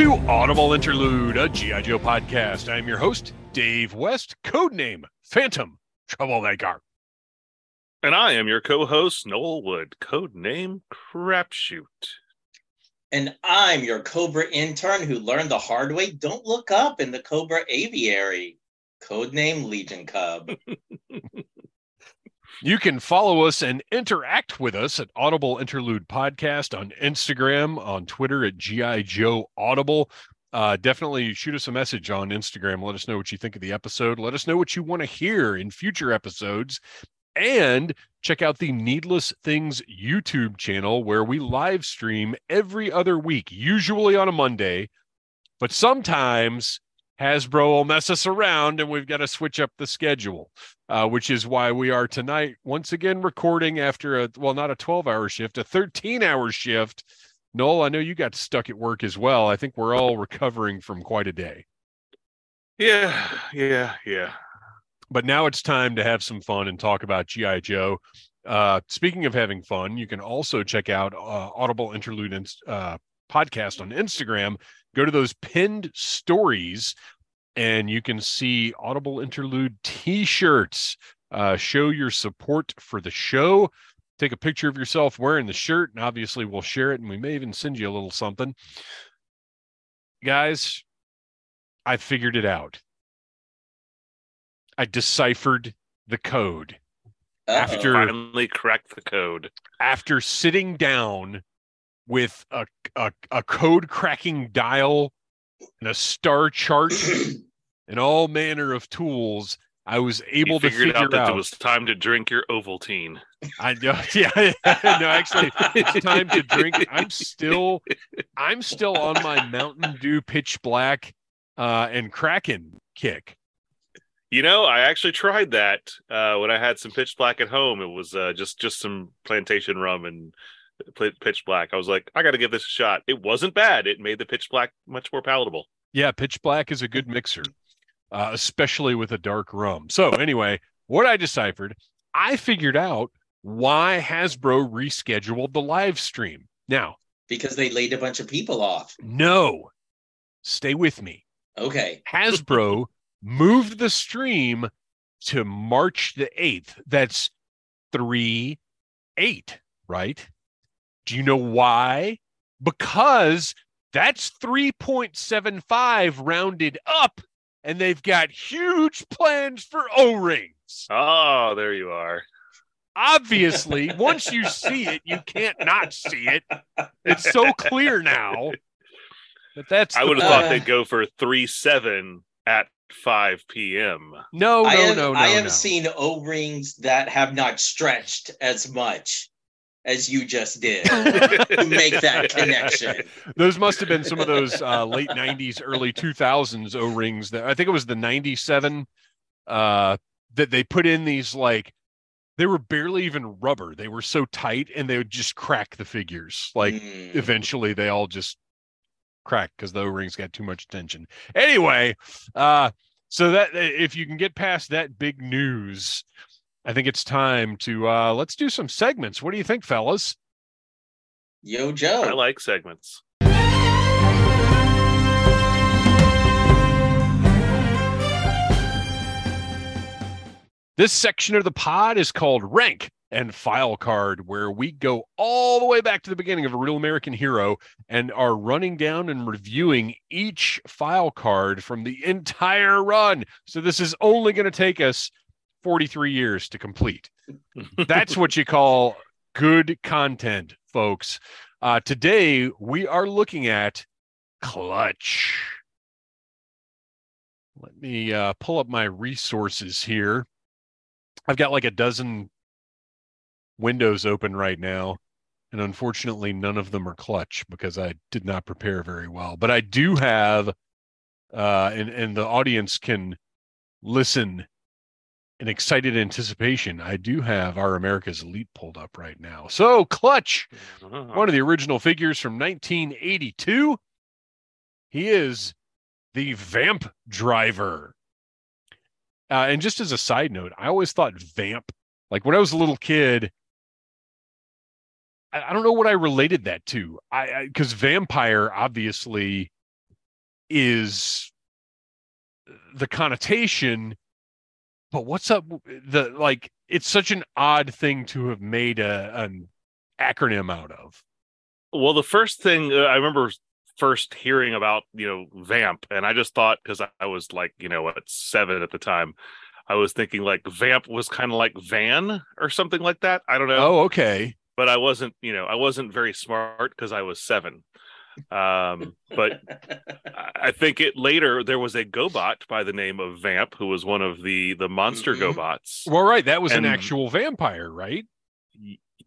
Welcome to Audible Interlude, a G.I. Joe podcast. I'm your host, Dave West, codename Phantom Troublemaker. And I am your co host, Noel Wood, codename Crapshoot. And I'm your Cobra intern who learned the hard way don't look up in the Cobra aviary, codename Legion Cub. You can follow us and interact with us at Audible Interlude Podcast on Instagram, on Twitter at GI Joe Audible. Uh, definitely shoot us a message on Instagram. Let us know what you think of the episode. Let us know what you want to hear in future episodes. And check out the Needless Things YouTube channel where we live stream every other week, usually on a Monday, but sometimes Hasbro will mess us around and we've got to switch up the schedule, uh, which is why we are tonight once again recording after a, well, not a 12 hour shift, a 13 hour shift. Noel, I know you got stuck at work as well. I think we're all recovering from quite a day. Yeah, yeah, yeah. But now it's time to have some fun and talk about G.I. Joe. Uh, speaking of having fun, you can also check out uh, Audible Interlude uh, podcast on Instagram go to those pinned stories and you can see Audible Interlude t shirts. Uh, show your support for the show. Take a picture of yourself wearing the shirt, and obviously we'll share it and we may even send you a little something. Guys, I figured it out. I deciphered the code. Uh-oh. After Finally cracked the code. after sitting down with a, a, a code cracking dial and a star chart and all manner of tools, I was able You to figure out that out. it was time to drink your Ovaltine. I know, yeah, no, actually, it's time to drink. I'm still, I'm still on my Mountain Dew Pitch Black uh, and Kraken kick. You know, I actually tried that uh, when I had some pitch black at home. It was uh, just just some plantation rum and pitch black. I was like, I got to give this a shot. It wasn't bad. It made the pitch black much more palatable. Yeah, pitch black is a good mixer, uh, especially with a dark rum. So, anyway, what I deciphered, I figured out why Hasbro rescheduled the live stream. Now, because they laid a bunch of people off. no, stay with me. Okay. Hasbro moved the stream to March the 8th. That's 3 8, right? Do you know why? Because that's 3.75 rounded up, and they've got huge plans for O rings. Oh, there you are. Obviously, once you see it, you can't not see it. It's so clear now. But that's I would have Uh, thought they'd go for three seven at five p.m. no, no, I have, no, no. I have no. seen O rings that have not stretched as much as you just did to make that connection. those must have been some of those uh, late 90s early 2000s o-rings that i think it was the 97 uh, that they put in these like they were barely even rubber they were so tight and they would just crack the figures like Mm. eventually they all just crack because the o-rings got too much attention anyway uh so that if you can get past that big news i think it's time to uh let's do some segments what do you think fellas Yo, Joe. I like segments. This section of the pod is called Rank and File Card, where we go all the way back to the beginning of a real American hero and are running down and reviewing each file card from the entire run. So this is only going to take us 43 years to complete. That's what you call good content, folks. Uh, today, we are looking at Clutch. Let me uh, pull up my resources here. I've got like a dozen windows open right now. And unfortunately, none of them are clutch because I did not prepare very well. But I do have, uh, and, and the audience can listen in excited anticipation. I do have our America's Elite pulled up right now. So, Clutch, one of the original figures from 1982. He is the Vamp Driver. Uh, and just as a side note, I always thought Vamp, like when I was a little kid, I, I don't know what I related that to. I because vampire obviously is the connotation but what's up the like it's such an odd thing to have made a an acronym out of Well, the first thing uh, I remember first hearing about, you know, Vamp, and I just thought because I, I was like, you know, at seven at the time, I was thinking like Vamp was kind of like Van or something like that. I don't know. oh okay but I wasn't, you know, I wasn't very smart because I was seven. Um, but I- I think it later there was a GoBot by the name of Vamp who was one of the the monster Mhm. GoBots. well right that was an actual vampire right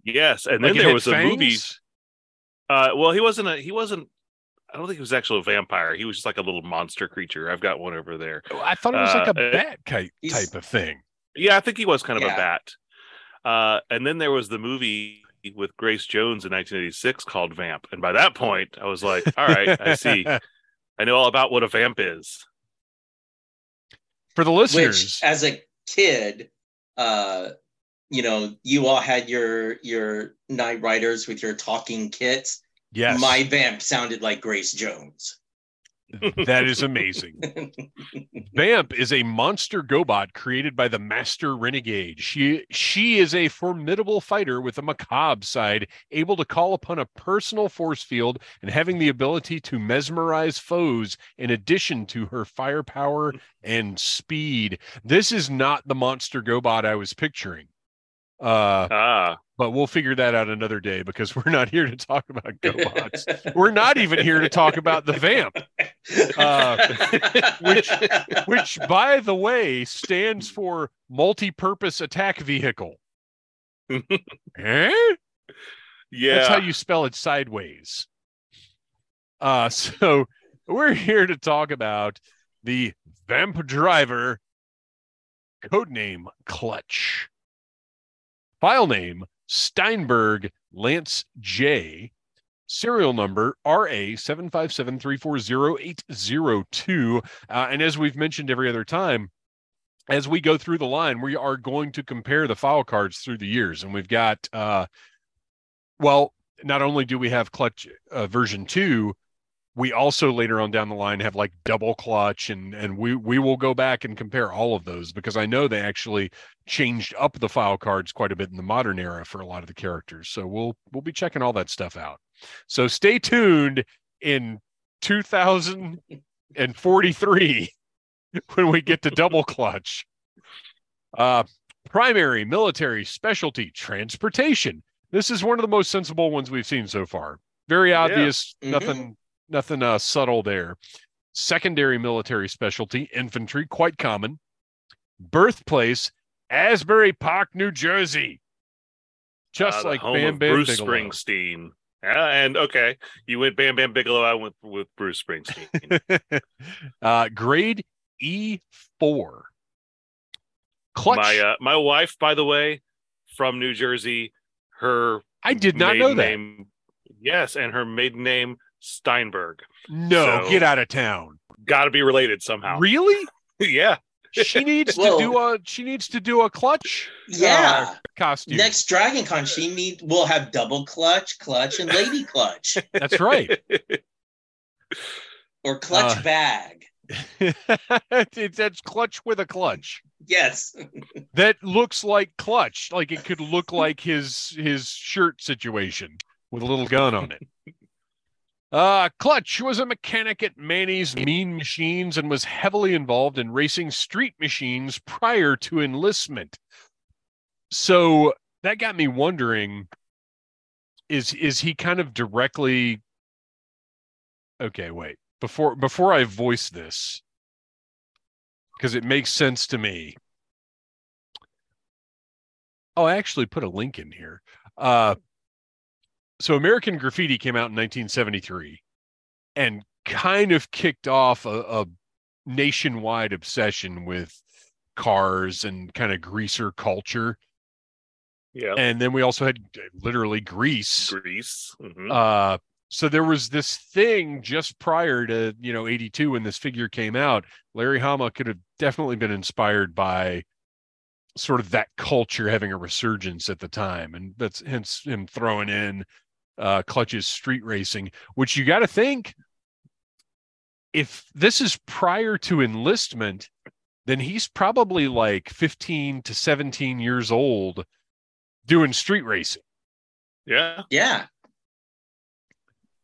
Yes, and Like then there had was a movie. Uh, well, he wasn't a he wasn't. I don't think he was actually a vampire. He was just like a little monster creature. I've got one over there. Oh, i thought it was like a Uh, bat type type of thing Yeah, I think he was kind of Yeah. a bat. Uh, and then there was the movie with Grace Jones in 1986 called Vamp. And by that point, I was like, all right, I see. I know all about what a vamp is. for the listeners Which, as a kid, uh, you know, you all had your your night riders with your talking kits. yes My vamp sounded like Grace Jones. That is amazing Vamp is a monster GoBot created by the Master Renegade. She she is a formidable fighter with a macabre side, able to call upon a personal force field and having the ability to mesmerize foes in addition to her firepower and speed. This is not the monster GoBot I was picturing. Uh, Ah, but we'll figure that out another day because we're not here to talk about GoBots. we're not even here to talk about the Vamp. Uh, which- which by the way stands for multi-purpose attack vehicle eh? yeah. that's how you spell it sideways uh so we're here to talk about the vamp driver codename clutch file name steinberg lance j serial number RA757340802. Uh, and as we've mentioned every other time, as we go through the line, we are going to compare the file cards through the years. And we've got, uh, well, not only do we have clutch uh, version two, we also later on down the line have like double clutch and and we we will go back and compare all of those because I know they actually changed up the file cards quite a bit in the modern era for a lot of the characters. So we'll we'll be checking all that stuff out. So stay tuned in 2043 when we get to double clutch. Uh, primary, military, specialty, transportation. This is one of the most sensible ones we've seen so far. Very obvious, Mhm. nothing, nothing uh, subtle there. Secondary military specialty, infantry, quite common. Birthplace, Asbury Park, New Jersey. Just Uh, like Bam Bam Bruce Bigelow. Springsteen. Yeah, and okay, you went Bam Bam Bigelow. I went with Bruce Springsteen. uh, grade E4. Clutch. My uh, my wife, by the way, from New Jersey. Her I did not know that. Name, yes, and her maiden name Steinberg. No, So- get out of town. Got to be related somehow. Really? yeah. She needs Well- to do a she needs to do a clutch yeah. costume. Next Dragon Con, she need we'll have double clutch, clutch, and lady clutch. That's right. Or clutch Uh, bag. It's- That's clutch with a clutch. Yes. That looks like clutch. Like it could look like his his shirt situation with a little gun on it. Uh, Clutch was a mechanic at Manny's Mean Machines and was heavily involved in racing street machines prior to enlistment. So that got me wondering is is he kind of directly Okay, wait. Before before I voice this because it makes sense to me. Oh, I actually put a link in here. Uh, so American Graffiti came out in 1973 and kind of kicked off a, a nationwide obsession with cars and kind of greaser culture. Yeah. And then we also had literally Grease. Greece. Mhm. Uh, so there was this thing just prior to you know 82 when this figure came out. Larry Hama could have definitely been inspired by sort of that culture having a resurgence at the time, and that's hence him throwing in uh, Clutch's street racing, which you got to think if this is prior to enlistment, then he's probably like 15 to 17 years old doing street racing. Yeah. Yeah.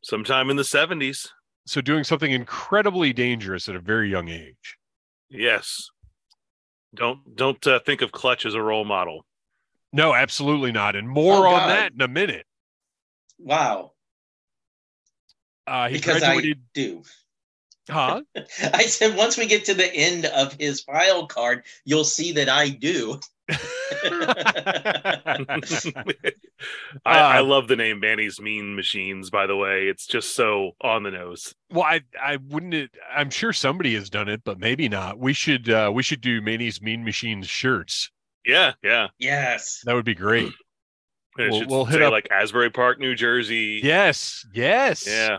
Sometime in the 70s. So doing something incredibly dangerous at a very young age. Yes. Don't don't uh, think of Clutch as a role model. No, absolutely not. And more Oh, on God. that in a minute. Wow. Uh, he Because graduated, I do. huh? I said once we get to the end of his file card, you'll see that I do. I, I Uh, love the name Manny's Mean Machines, by the way. It's just so on the nose. Well, I I wouldn't. it- I'm sure somebody has done it, but maybe not. We should uh, we should do Manny's Mean Machines shirts. Yeah, yeah. yes. That would be great. And it We'll- should we'll hit up- like Asbury Park, New Jersey. Yes, yes. Yeah.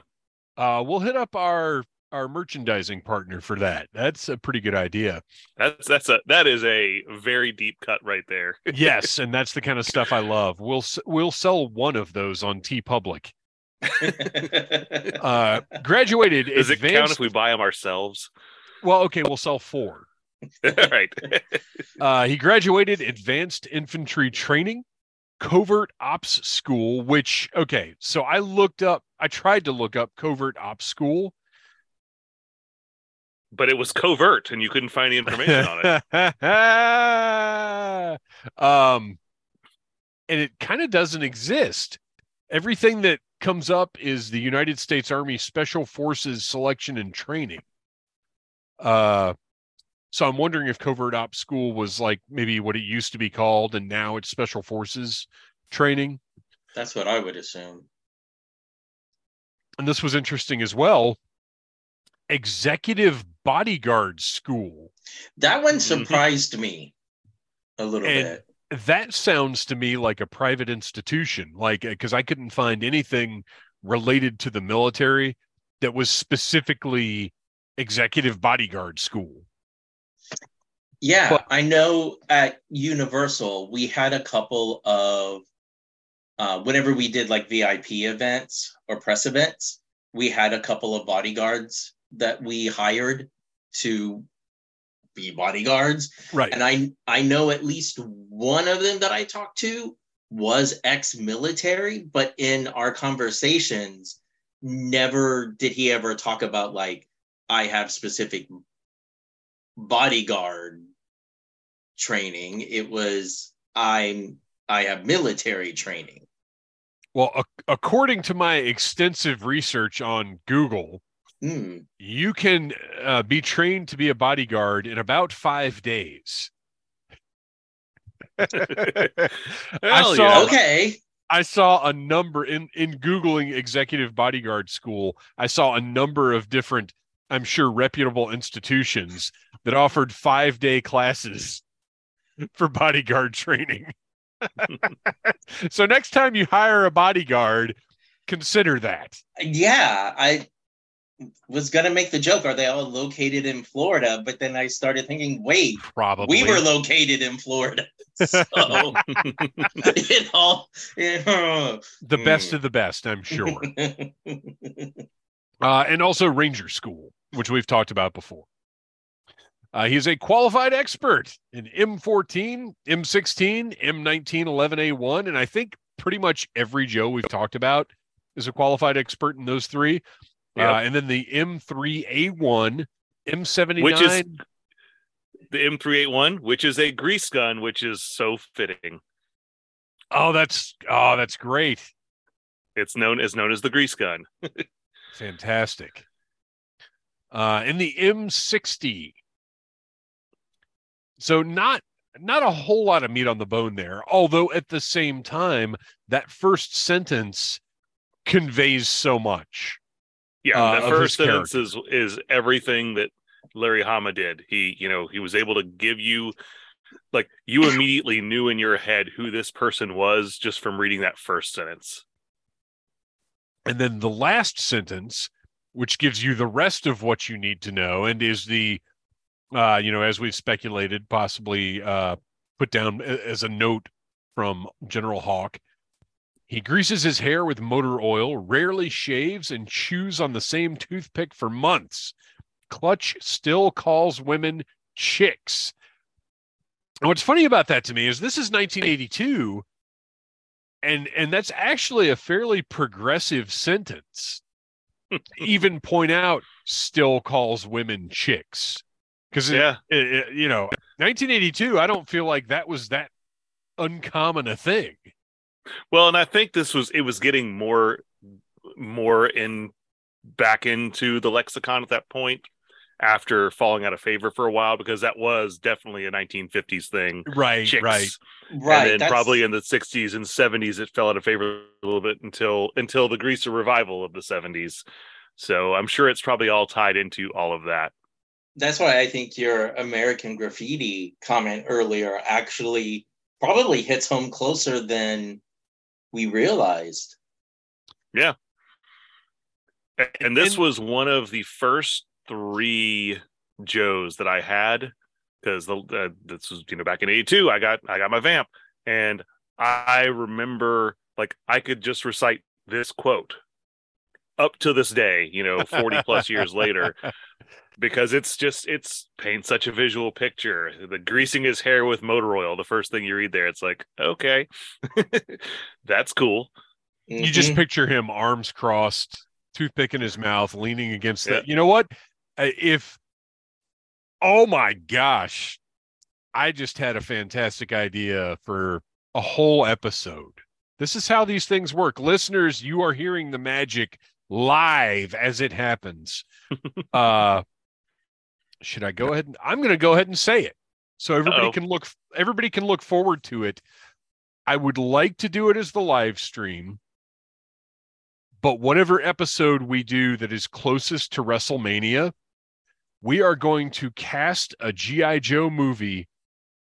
Uh, we'll hit up our our merchandising partner for that. That's a pretty good idea. That's that's a that is a very deep cut right there. Yes, and that's the kind of stuff I love. We'll we'll sell one of those on TeePublic. Uh, graduated Does it count advanced. if we buy them ourselves? well, okay, we'll sell four. All right. Uh, he graduated advanced infantry training, covert ops school, which, okay, so I looked up, I tried to look up covert ops school. but it was covert and you couldn't find any information on it. um, and it kind of doesn't exist. Everything that comes up is the United States Army Special Forces selection and training. Uh, so I'm wondering if covert ops school was like maybe what it used to be called, and now it's Special Forces training. That's what I would assume. And this was interesting as well. Executive Bodyguard School. That one Mhm. surprised me a little And- bit. that sounds to me like a private institution like because i couldn't find anything related to the military that was specifically executive bodyguard school Yeah, But- I know at Universal we had a couple of uh, whenever we did like VIP events or press events, we had a couple of bodyguards that we hired to be bodyguards. right And I I know at least one of them that I talked to was ex-military, but in our conversations, never did he ever talk about like I have specific bodyguard training. It was I'm I have military training. well ac- according to my extensive research on google Hmm. you can uh, be trained to be a bodyguard in about five days i saw yeah. Okay. I saw a number in in googling executive bodyguard school. I saw a number of different, I'm sure, reputable institutions that offered five day classes for bodyguard training. so next time you hire a bodyguard, consider that. Yeah, I was gonna make the joke. Are they all located in Florida? But then I started thinking, wait, Probably we were located in Florida. So it all the best Hmm. of the best, I'm sure. uh, and also Ranger School, which we've talked about before. Uh, he is a qualified expert in M14, M16, M1911A1, and I think pretty much every Joe we've talked about is a qualified expert in those three. Yep. Uh, and then the M3A1, M79. Which is- the M3A1, which is a grease gun, which is so fitting. oh, that's oh, that's great. It's known as known as the grease gun. Fantastic. Uh, in the M60. So not not a whole lot of meat on the bone there, although at the same time, that first sentence conveys so much. Yeah, Uh, the first sentence is is everything that Larry Hama did. He, you know, he was able to give you like you immediately knew in your head who this person was just from reading that first sentence. And then the last sentence, which gives you the rest of what you need to know and is the uh, you know, as we've speculated, possibly uh put down as a note from General Hawk. He greases his hair with motor oil, rarely shaves, and chews on the same toothpick for months. Clutch still calls women chicks. And what's funny about that to me is this is 1982, and and that's actually a fairly progressive sentence. Even point out still calls women chicks because Yeah. you know 1982. I don't feel like that was that uncommon a thing. Well, and I think this was it was getting more more in back into the lexicon at that point after falling out of favor for a while because that was definitely a 1950s thing. Right, Chicks. right. Right. and then that's- probably in the 60s and 70s it fell out of favor a little bit until until the greaser revival of the 70s. So I'm sure it's probably all tied into all of that. That's why I think your American graffiti comment earlier actually probably hits home closer than we realized. Yeah. And this was one of the first three Joes that I had because the uh, this was you know back in '82. I got I got my vamp, and I remember like I could just recite this quote up to this day. You know, 40 plus years later. Because it's just it's paints such a visual picture. The greasing his hair with motor oil. The first thing you read there, it's like, okay, that's cool. You just picture him arms crossed, toothpick in his mouth, leaning against Yeah. that. You know what? Uh, If oh my gosh, I just had a fantastic idea for a whole episode. This is how these things work. Listeners, you are hearing the magic live as it happens. uh should I go ahead and I'm going to go ahead and say it. So everybody Uh-oh. can look everybody can look forward to it. I would like to do it as the live stream. But whatever episode we do that is closest to WrestleMania, we are going to cast a GI Joe movie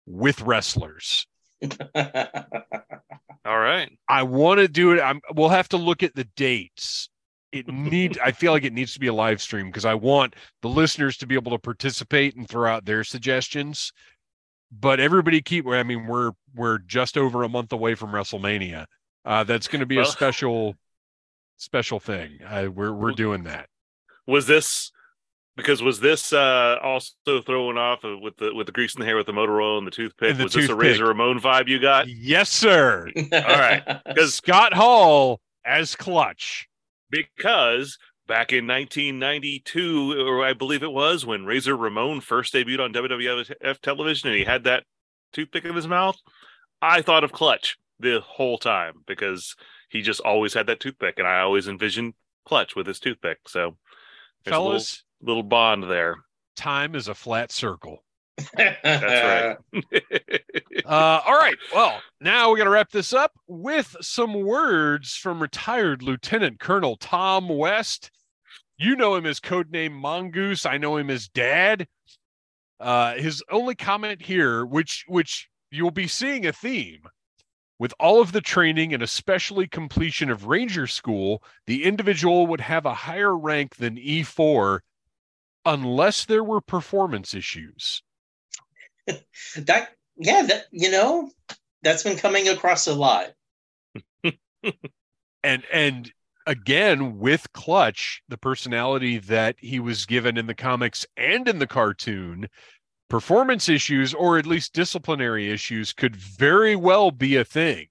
with wrestlers. All right. I want to do it. I'm we'll have to look at the dates. It need I feel like it needs to be a live stream because I want the listeners to be able to participate and throw out their suggestions. But everybody keep I mean we're we're just over a month away from WrestleMania. Uh that's going to be a special special thing. Uh, we're we're doing that. was this because was this uh also throwing off with the with the grease in the hair with the motor oil and the toothpick And the was this a razor ramon vibe you got Yes, sir. All right. Because Scott Hall as Clutch. Because back in 1992 or i believe it was when razor ramon first debuted on wwf television and he had that toothpick in his mouth i thought of clutch the whole time because he just always had that toothpick and i always envisioned clutch with his toothpick. So a little, Fellas, little bond there. Time is a flat circle. That's Uh, all right. Well, now we're going to wrap this up with some words from retired Lieutenant Colonel Tom West. You know him as codename Mongoose. I know him as Dad. Uh, his only comment here, which which you'll be seeing a theme. With all of the training and especially completion of Ranger School, the individual would have a higher rank than E4 unless there were performance issues. that yeah, that you know, that's been coming across a lot. and and again with clutch the personality that he was given in the comics and in the cartoon performance issues or at least disciplinary issues could very well be a thing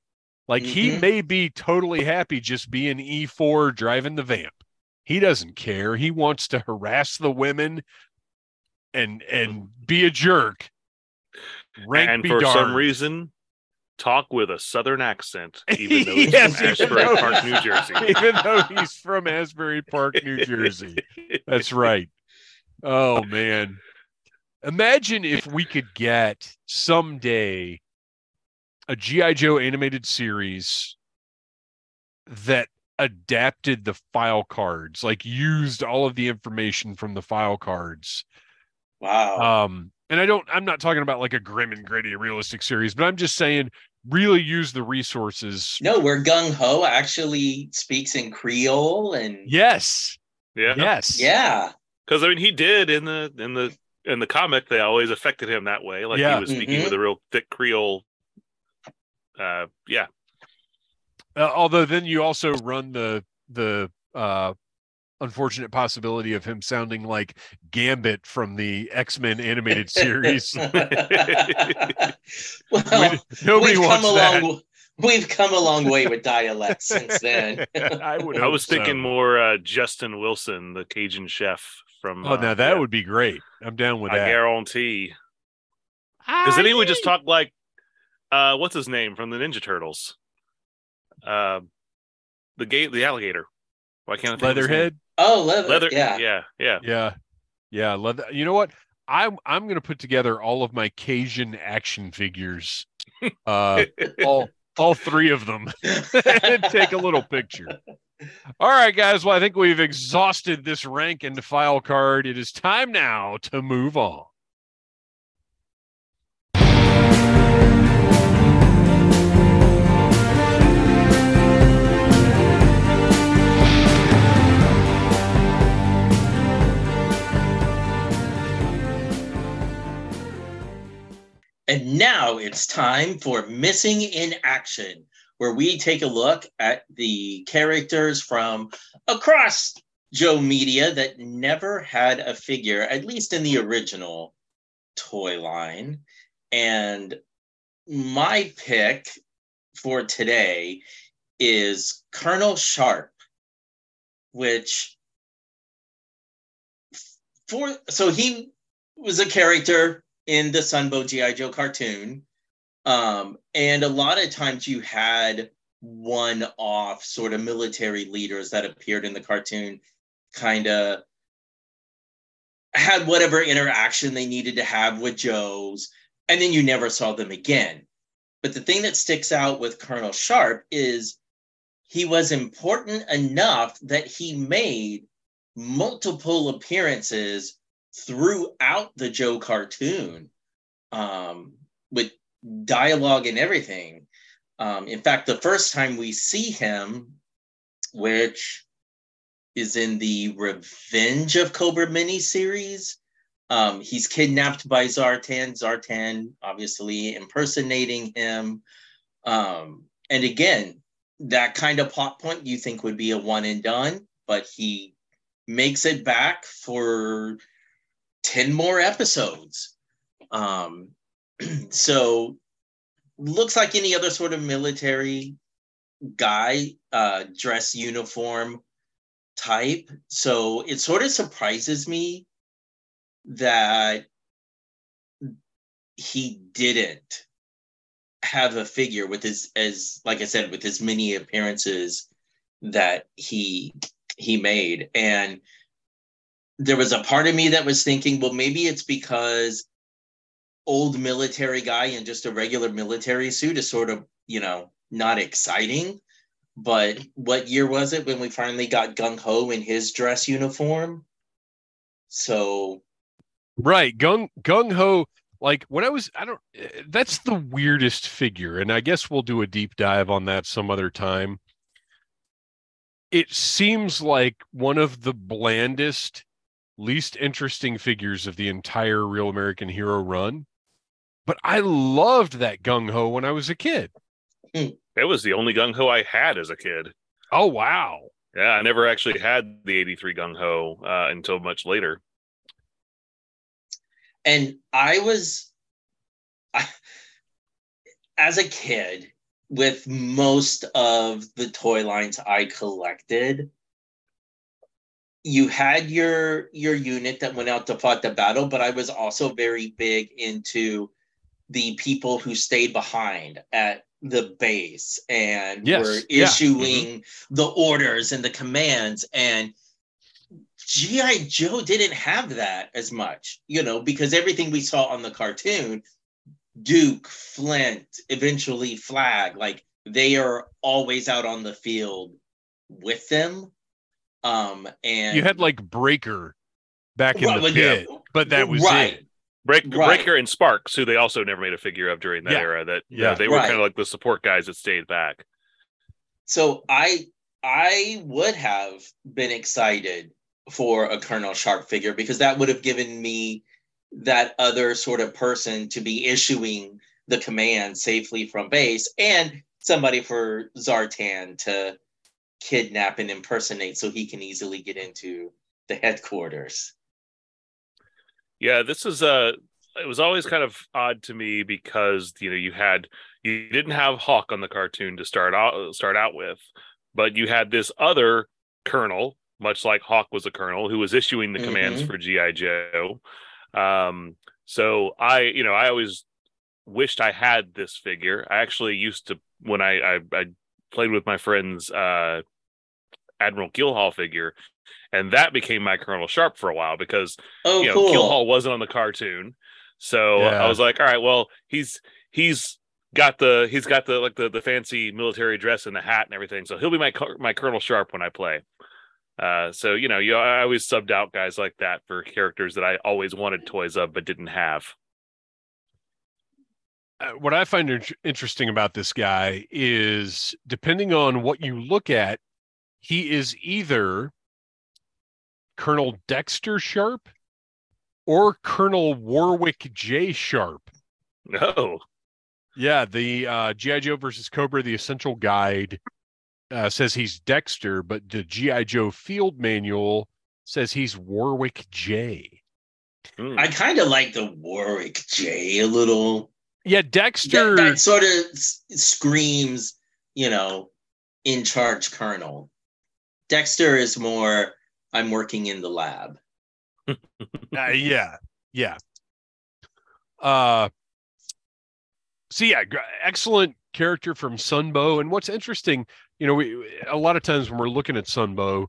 like he Mhm. may be totally happy just being e4 driving the vamp he doesn't care he wants to harass the women and and be a jerk Rank and be for some reason talk with a southern accent even though he's Yes, from even ashbury though park new jersey even though he's from asbury park new jersey That's right. Oh man. Imagine if we could get someday a G.I. Joe animated series that adapted the file cards, like used all of the information from the file cards. Wow. Um, and I don't I'm not talking about like a grim and gritty realistic series, but I'm just saying really use the resources. no, where Gung Ho actually speaks in Creole and Yes. yeah Yes. yeah. because i mean he did in the in the in the comic they always affected him that way like Yeah. he was speaking Mhm. with a real thick creole uh yeah Uh, although then you also run the the uh unfortunate possibility of him sounding like Gambit from the X Men animated series. well, We- Nobody we've wants come a that. long we've come a long way with dialect since then. I would. I hope was so. thinking more uh, Justin Wilson, the Cajun chef from. Oh, uh, now that yeah, would be great. I'm down with I that. guarantee. Because then he would just talk like, uh, what's his name from the Ninja Turtles? Uh, the gate, the alligator. Why can't I think of? Leatherhead. Oh, leather. Leather. Yeah. yeah, yeah. Yeah, yeah. Leather. You know what? I'm I'm gonna put together all of my Cajun action figures, uh, all all three of them, and take a little picture. All right, guys. Well, I think we've exhausted this rank and file card. It is time now to move on. And now it's time for Missing in Action, where we take a look at the characters from across Joe Media that never had a figure, at least in the original toy line. And my pick for today is Colonel Sharp, which for so he was a character in the Sunbow GI Joe cartoon, um, and a lot of times you had one-off sort of military leaders that appeared in the cartoon, kind of had whatever interaction they needed to have with Joe's, and then you never saw them again. But the thing that sticks out with Colonel Sharp is he was important enough that he made multiple appearances throughout the Joe cartoon um, with dialogue and everything. Um, in fact, the first time we see him, which is in the Revenge of Cobra miniseries, um, he's kidnapped by Zartan. Zartan obviously impersonating him. Um, and again, that kind of plot point you think would be a one and done, but he makes it back for 10 more episodes. Um, so looks like any other sort of military guy, uh, dress uniform type. So it sort of surprises me that he didn't have a figure with his as like I said with his many appearances that he he made and there was a part of me that was thinking well maybe it's because old military guy in just a regular military suit is sort of you know not exciting but what year was it when we finally got gung ho in his dress uniform so Right, gung gung ho. Like when I was, I don't. That's the weirdest figure, and I guess we'll do a deep dive on that some other time. It seems like one of the blandest, least interesting figures of the entire Real American Hero run. But I loved that gung ho when I was a kid. It was the only gung ho I had as a kid. Oh wow! Yeah, I never actually had the 83 gung ho uh, until much later. and I was I, as a kid with most of the toy lines I collected you had your your unit that went out to fight the battle but I was also very big into the people who stayed behind at the base and Yes, were yeah, issuing mm-hmm. the orders and the commands. And GI Joe didn't have that as much, you know, because everything we saw on the cartoon, Duke, Flint, eventually Flag, like they are always out on the field with them. Um, and You had like Breaker back in Right, the well, yeah. pit, but that was right. it. Break, Right. Breaker and Sparks, who they also never made a figure of during that Yeah. era. That Yeah. yeah, they were Right. kind of like the support guys that stayed back. So I I would have been excited for a Colonel Sharp figure because that would have given me that other sort of person to be issuing the command safely from base and somebody for Zartan to kidnap and impersonate so he can easily get into the headquarters. Yeah, this is uh it was always kind of odd to me because you know you had you didn't have Hawk on the cartoon to start out start out with, but you had this other colonel, much like Hawk was a colonel, who was issuing the mm-hmm. commands for GI Joe. Um, so I, you know, I always wished I had this figure. I actually used to when I I, I played with my friends uh, Admiral Keelhaul figure, and that became my Colonel Sharp for a while because oh, you know cool. Keelhaul wasn't on the cartoon. So yeah. I was like, all right, well, he's he's got the he's got the like the the fancy military dress and the hat and everything. So he'll be my my Colonel Sharp when I play. Uh, so you know, you I always subbed out guys like that for characters that I always wanted toys of but didn't have. Uh, what I find interesting about this guy is depending on what you look at, he is either Colonel Dexter Sharp or Colonel Warwick J. Sharp. No. Yeah, the uh, GI Joe versus Cobra: The Essential Guide uh, says he's Dexter, but the GI Joe Field Manual says he's Warwick J. Mm. I kind of like the Warwick J a little. Yeah, Dexter. That, that sort of screams, you know, in charge colonel. Dexter is more. I'm working in the lab uh, yeah, yeah. Uh, so yeah, excellent character from Sunbow. And what's interesting, you know, we a lot of times when we're looking at Sunbow,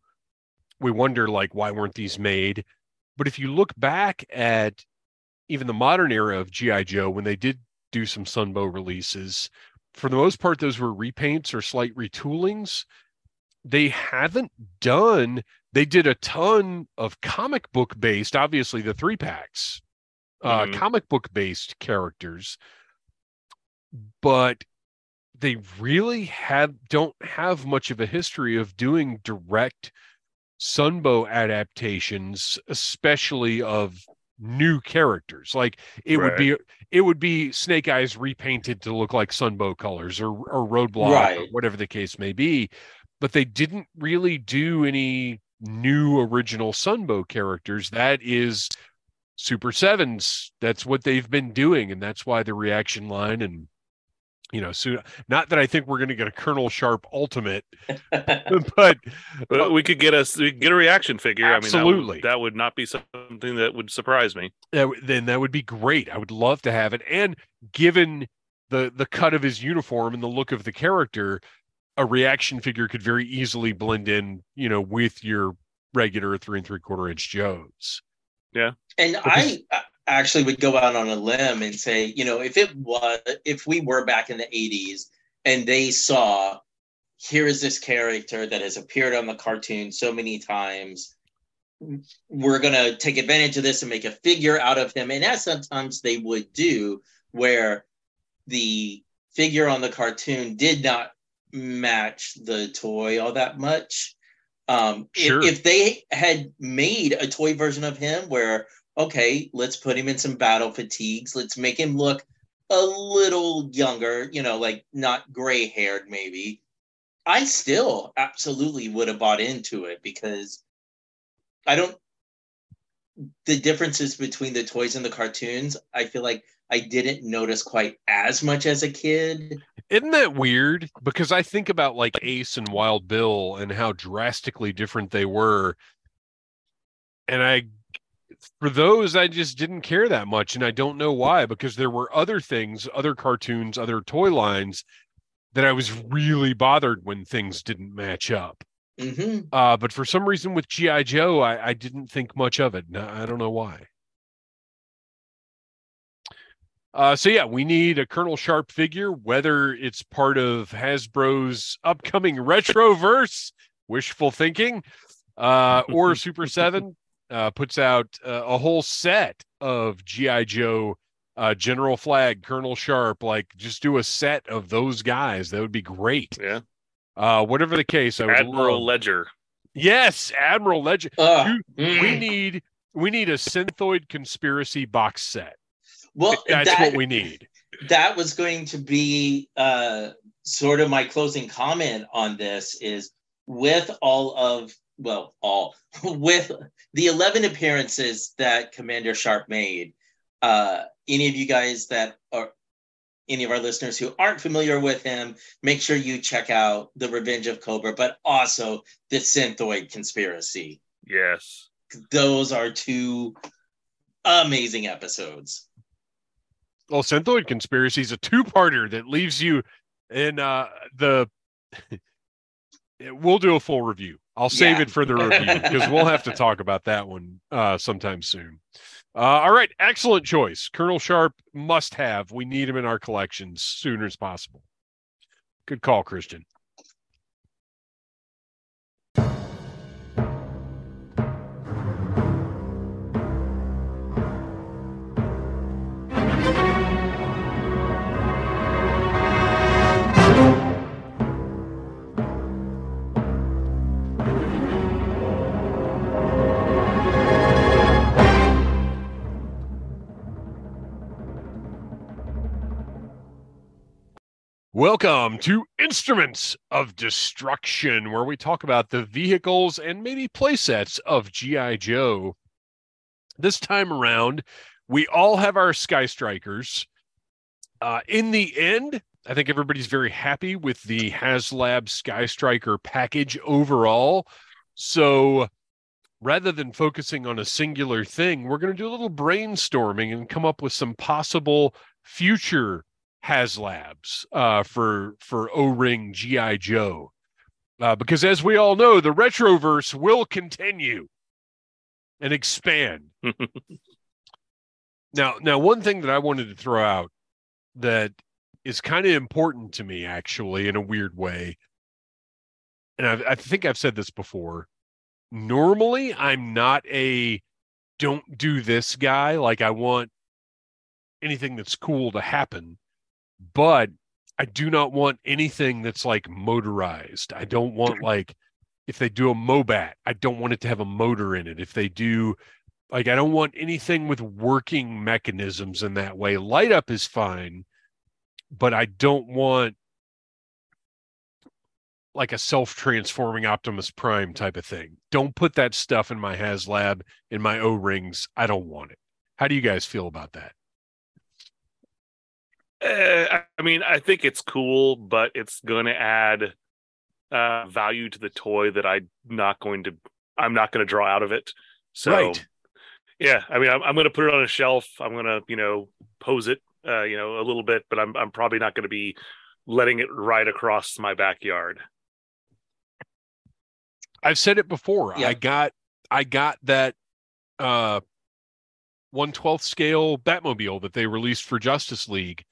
we wonder like why weren't these made? But if you look back at even the modern era of GI Joe, when they did do some Sunbow releases, for the most part, those were repaints or slight retoolings. They haven't done they did a ton of comic book based, obviously the three packs, uh, mm-hmm. comic book based characters, but they really have don't have much of a history of doing direct Sunbow adaptations, especially of new characters. Like it right. would be it would be Snake Eyes repainted to look like Sunbow colors or or Roadblock right. or whatever the case may be. But they didn't really do any new original Sunbow characters. That is Super Sevens. That's what they've been doing, and that's why the reaction line and you know, so not that I think we're going to get a Colonel Sharp Ultimate, but, but we could get a we could get a reaction figure. Absolutely, I mean, that would, that would not be something that would surprise me. That, then that would be great. I would love to have it. And given the the cut of his uniform and the look of the character, a reaction figure could very easily blend in, you know, with your regular three and three quarter inch Joes. Yeah. And because- I actually would go out on a limb and say, you know, if it was, if we were back in the 80s and they saw, here is this character that has appeared on the cartoon so many times, we're going to take advantage of this and make a figure out of him. And as sometimes they would do, where the figure on the cartoon did not match the toy all that much. Um, sure. if, if they had made a toy version of him where, okay, let's put him in some battle fatigues, let's make him look a little younger, you know, like not gray haired, maybe. I still absolutely would have bought into it because I don't. The differences between the toys and the cartoons, I feel like I didn't notice quite as much as a kid. Isn't that weird? Because I think about like Ace and Wild Bill and how drastically different they were. And I, for those, I just didn't care that much. And I don't know why, because there were other things, other cartoons, other toy lines that I was really bothered when things didn't match up. Mm-hmm. Uh, but for some reason with G.I. Joe, I, I didn't think much of it. I don't know why. Uh, so yeah, we need a Colonel Sharp figure, whether it's part of Hasbro's upcoming Retroverse, wishful thinking, uh, or Super Seven uh, puts out uh, a whole set of GI Joe, uh, General Flag, Colonel Sharp. Like, just do a set of those guys. That would be great. Yeah. Uh, whatever the case, I Admiral love... Ledger. Yes, Admiral Ledger. You, mm. We need we need a Synthoid conspiracy box set. Well, that's that, what we need. That was going to be uh, sort of my closing comment on this is with all of well, all with the 11 appearances that Commander Sharp made, uh, any of you guys that are any of our listeners who aren't familiar with him, make sure you check out The Revenge of Cobra, but also The Synthoid Conspiracy. Yes. Those are two amazing episodes. Well, Synthoid Conspiracy is a two-parter that leaves you in uh, the. we'll do a full review. I'll save Yeah. it for the review because we'll have to talk about that one uh, sometime soon. Uh, all right, excellent choice. Colonel Sharp must have. We need him in our collections soon as possible. Good call, Christian. Welcome to Instruments of Destruction, where we talk about the vehicles and maybe playsets of G.I. Joe. This time around, we all have our Sky Strikers. Uh, in the end, I think everybody's very happy with the HasLab Sky Striker package overall. So rather than focusing on a singular thing, we're going to do a little brainstorming and come up with some possible future HasLabs uh, for for O-ring GI Joe, uh, because as we all know, the retroverse will continue and expand. now, now one thing that I wanted to throw out that is kind of important to me, actually, in a weird way, and I, I think I've said this before. Normally, I'm not a don't do this guy. Like I want anything that's cool to happen but I do not want anything that's like motorized. I don't want like if they do a Mobat, I don't want it to have a motor in it. If they do like I don't want anything with working mechanisms in that way. Light up is fine, but I don't want like a self-transforming Optimus Prime type of thing. Don't put that stuff in my HasLab in my O-rings. I don't want it. How do you guys feel about that? Uh, I- I mean, I think it's cool, but it's going to add uh, value to the toy that I'm not going to. I'm not going to draw out of it. So, Right. yeah, I mean, I'm, I'm going to put it on a shelf. I'm going to, you know, pose it, uh, you know, a little bit, but I'm I'm probably not going to be letting it right across my backyard. I've said it before. Yeah. I got I got that uh 112th scale Batmobile that they released for Justice League,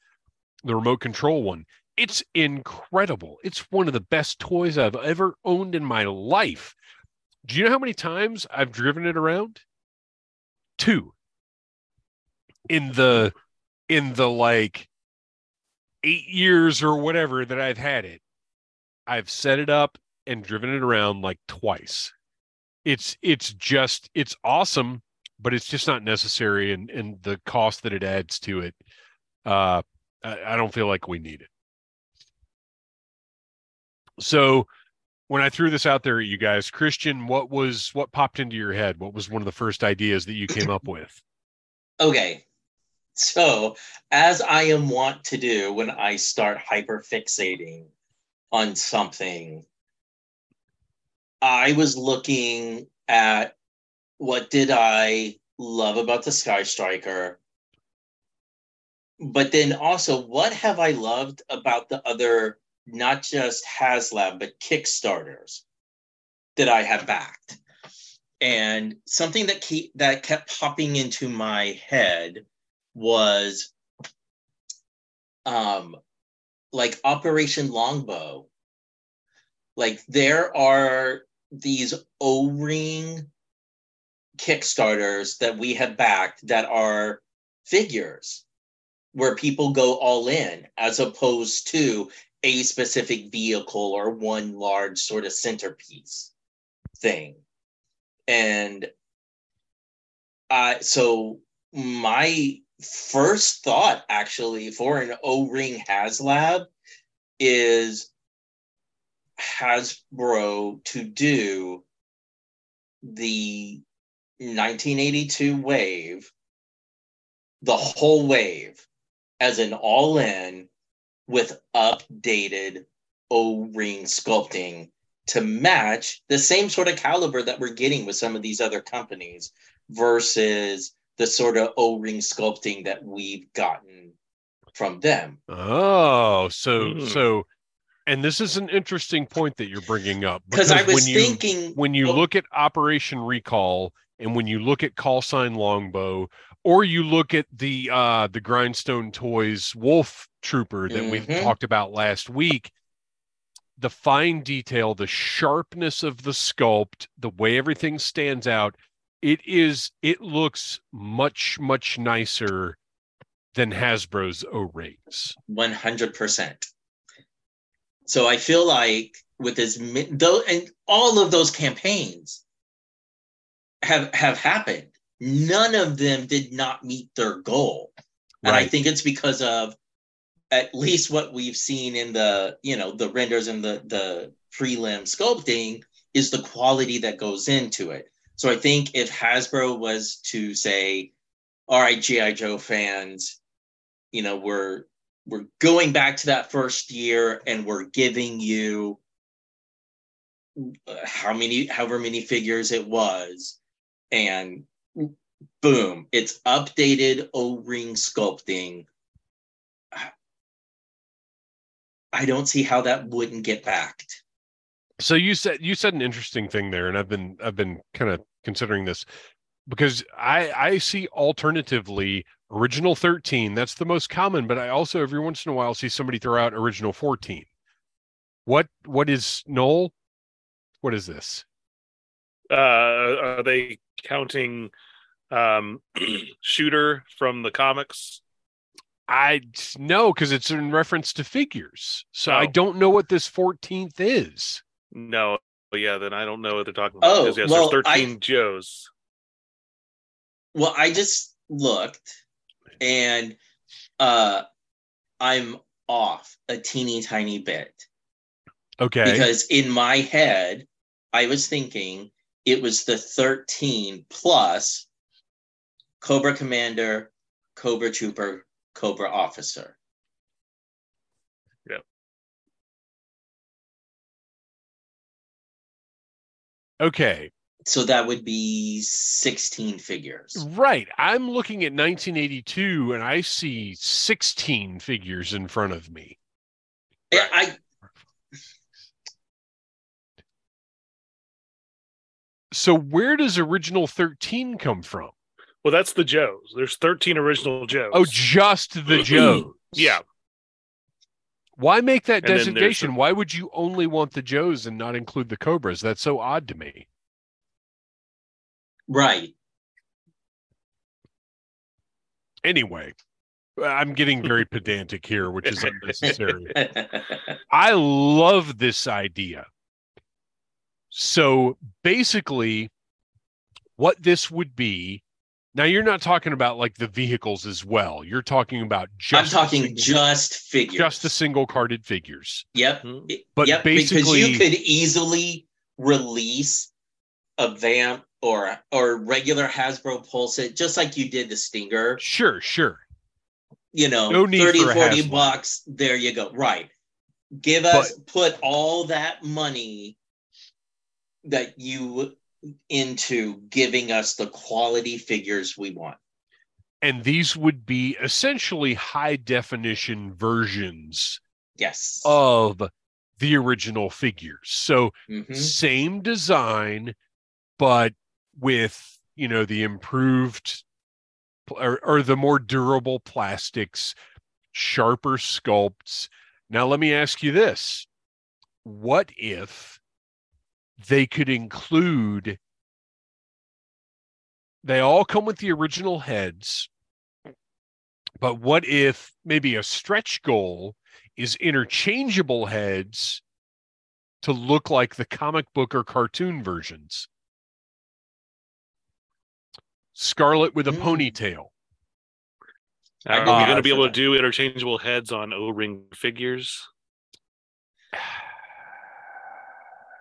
the remote control one. It's incredible. It's one of the best toys I've ever owned in my life. Do you know how many times I've driven it around? Two. In the in the like 8 years or whatever that I've had it. I've set it up and driven it around like twice. It's it's just it's awesome, but it's just not necessary, and and the cost that it adds to it, uh, I, I don't feel like we need it. So, when I threw this out there at you guys, Christian, what was what popped into your head? What was one of the first ideas that you came up with? Okay. So, as I am wont to do when I start hyperfixating on something, I was looking at what did I love about the Sky Striker, but then also what have I loved about the other, not just HasLab, but Kickstarters that I have backed. And something that keep, that kept popping into my head was um like Operation Longbow. Like there are these O-ring Kickstarters that we have backed that are figures where people go all in as opposed to a specific vehicle or one large sort of centerpiece thing. And uh, so my first thought actually for an O-ring HasLab is Hasbro to do the 1982 wave, the whole wave, as an all in with updated O ring sculpting to match the same sort of caliber that we're getting with some of these other companies versus the sort of O ring sculpting that we've gotten from them. Oh, so Hmm. so, and this is an interesting point that you're bringing up Because I was when you thinking when you well, look at Operation Recall and when you look at Call Sign Longbow, or you look at the uh the Grindstone Toys Wolf Trooper that we Mhm. talked about last week, the fine detail, the sharpness of the sculpt, the way everything stands out, it is it looks much much nicer than Hasbro's O-rings. 100%. So I feel like with as though and all of those campaigns have have happened. None of them did not meet their goal. And I think it's because of at least what we've seen in the, you know, the renders and the the prelim sculpting is the quality that goes into it. So I think if Hasbro was to say, all right, G.I. Joe fans, you know, we're we're going back to that first year and we're giving you uh, how many however many figures it was and boom. It's updated o-ring sculpting. I don't see how that wouldn't get backed. So you said you said an interesting thing there and i've been i've been kind of considering this because i i see alternatively original 13 that's the most common but i also every once in a while see somebody throw out original 14 what what is Noel? what is this Uh, are they counting um, Shooter from the comics? i know because it's in reference to figures so i Oh. don't know what this 14th is No. But yeah, then I don't know what they're talking about. Oh, 'cause, yes, well, there's I- 13 Joes. well i just looked and uh i'm off a teeny tiny bit okay because in my head i was thinking it was the 13 plus cobra commander cobra trooper cobra officer okay so that would be 16 figures Right. I'm looking at 1982 and I see 16 figures in front of me. Yeah, i So where does original 13 come from? Well, that's the Joes. There's 13 original Joes. Oh, just the Joes. yeah. Why make that And designation? the- Why would you only want the Joes and not include the Cobras? That's so odd to me. right Anyway, I'm getting very pedantic here, which is unnecessary. I love this idea. So basically, what this would be now, you're not talking about like the vehicles as well. You're talking about i'm just talking single- just figures just the single carded figures. yep Hmm. But yep because you could easily release a vamp or or regular hasbro pulse it just like you did the stinger sure, sure. you know No need 30 for 40 HasLab. bucks there you go right give us put all that money that you into giving us the quality figures we want And these would be essentially high definition versions yes of the original figures. So Mhm. same design, but with you know the improved or, or the more durable plastics, sharper sculpts. Now let me ask you this: What if they could include? They all come with the original heads, but what if maybe a stretch goal is interchangeable heads to look like the comic book or cartoon versions? Scarlett with a Mm. ponytail. Are could we going to be able to do interchangeable heads on O ring figures?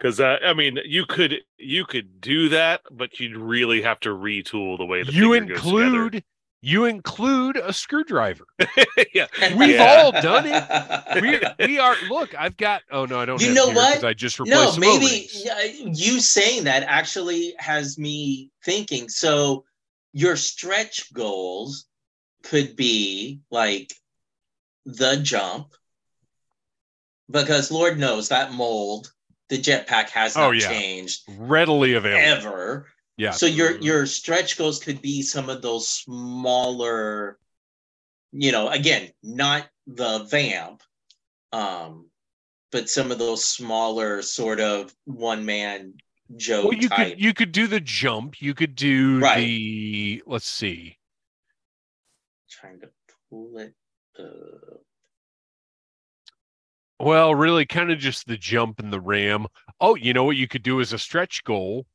Because uh, I mean, you could you could do that, but you'd really have to retool the way the you figure goes include you include a screwdriver. yeah, We've Yeah. all done it. We we are look. I've got. Oh no, I don't. You have know it here 'cause what? I just replaced no maybe O-rings. you saying that actually has me thinking so your stretch goals could be like the jump because lord knows that mold the jetpack has Oh, not yeah. changed readily available. ever Yeah. so your your stretch goals could be some of those smaller you know again not the vamp um but some of those smaller sort of one man joe Well, you type could you could do the jump. You could do Right. the. Let's see. trying to pull it uh, Well, really, kind of just the jump and the ram. Oh, you know what you could do as a stretch goal?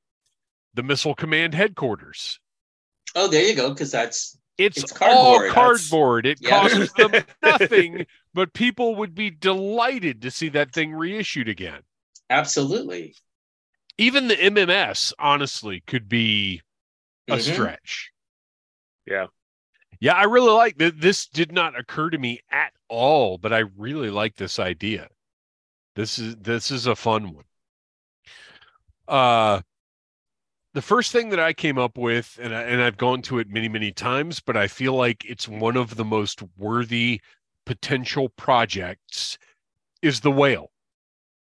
The missile command headquarters. oh there you go because that's It's, It's all cardboard. That's- cardboard. It Yeah. costs them nothing, but people would be delighted to see that thing reissued again. absolutely Even the MMS, honestly, could be a Mhm. stretch. Yeah. Yeah, I really like that. This did not occur to me at all, but I really like this idea. This is this is a fun one. Uh the first thing that I came up with, and I, and I've gone to it many many times, but I feel like it's one of the most worthy potential projects, is the whale.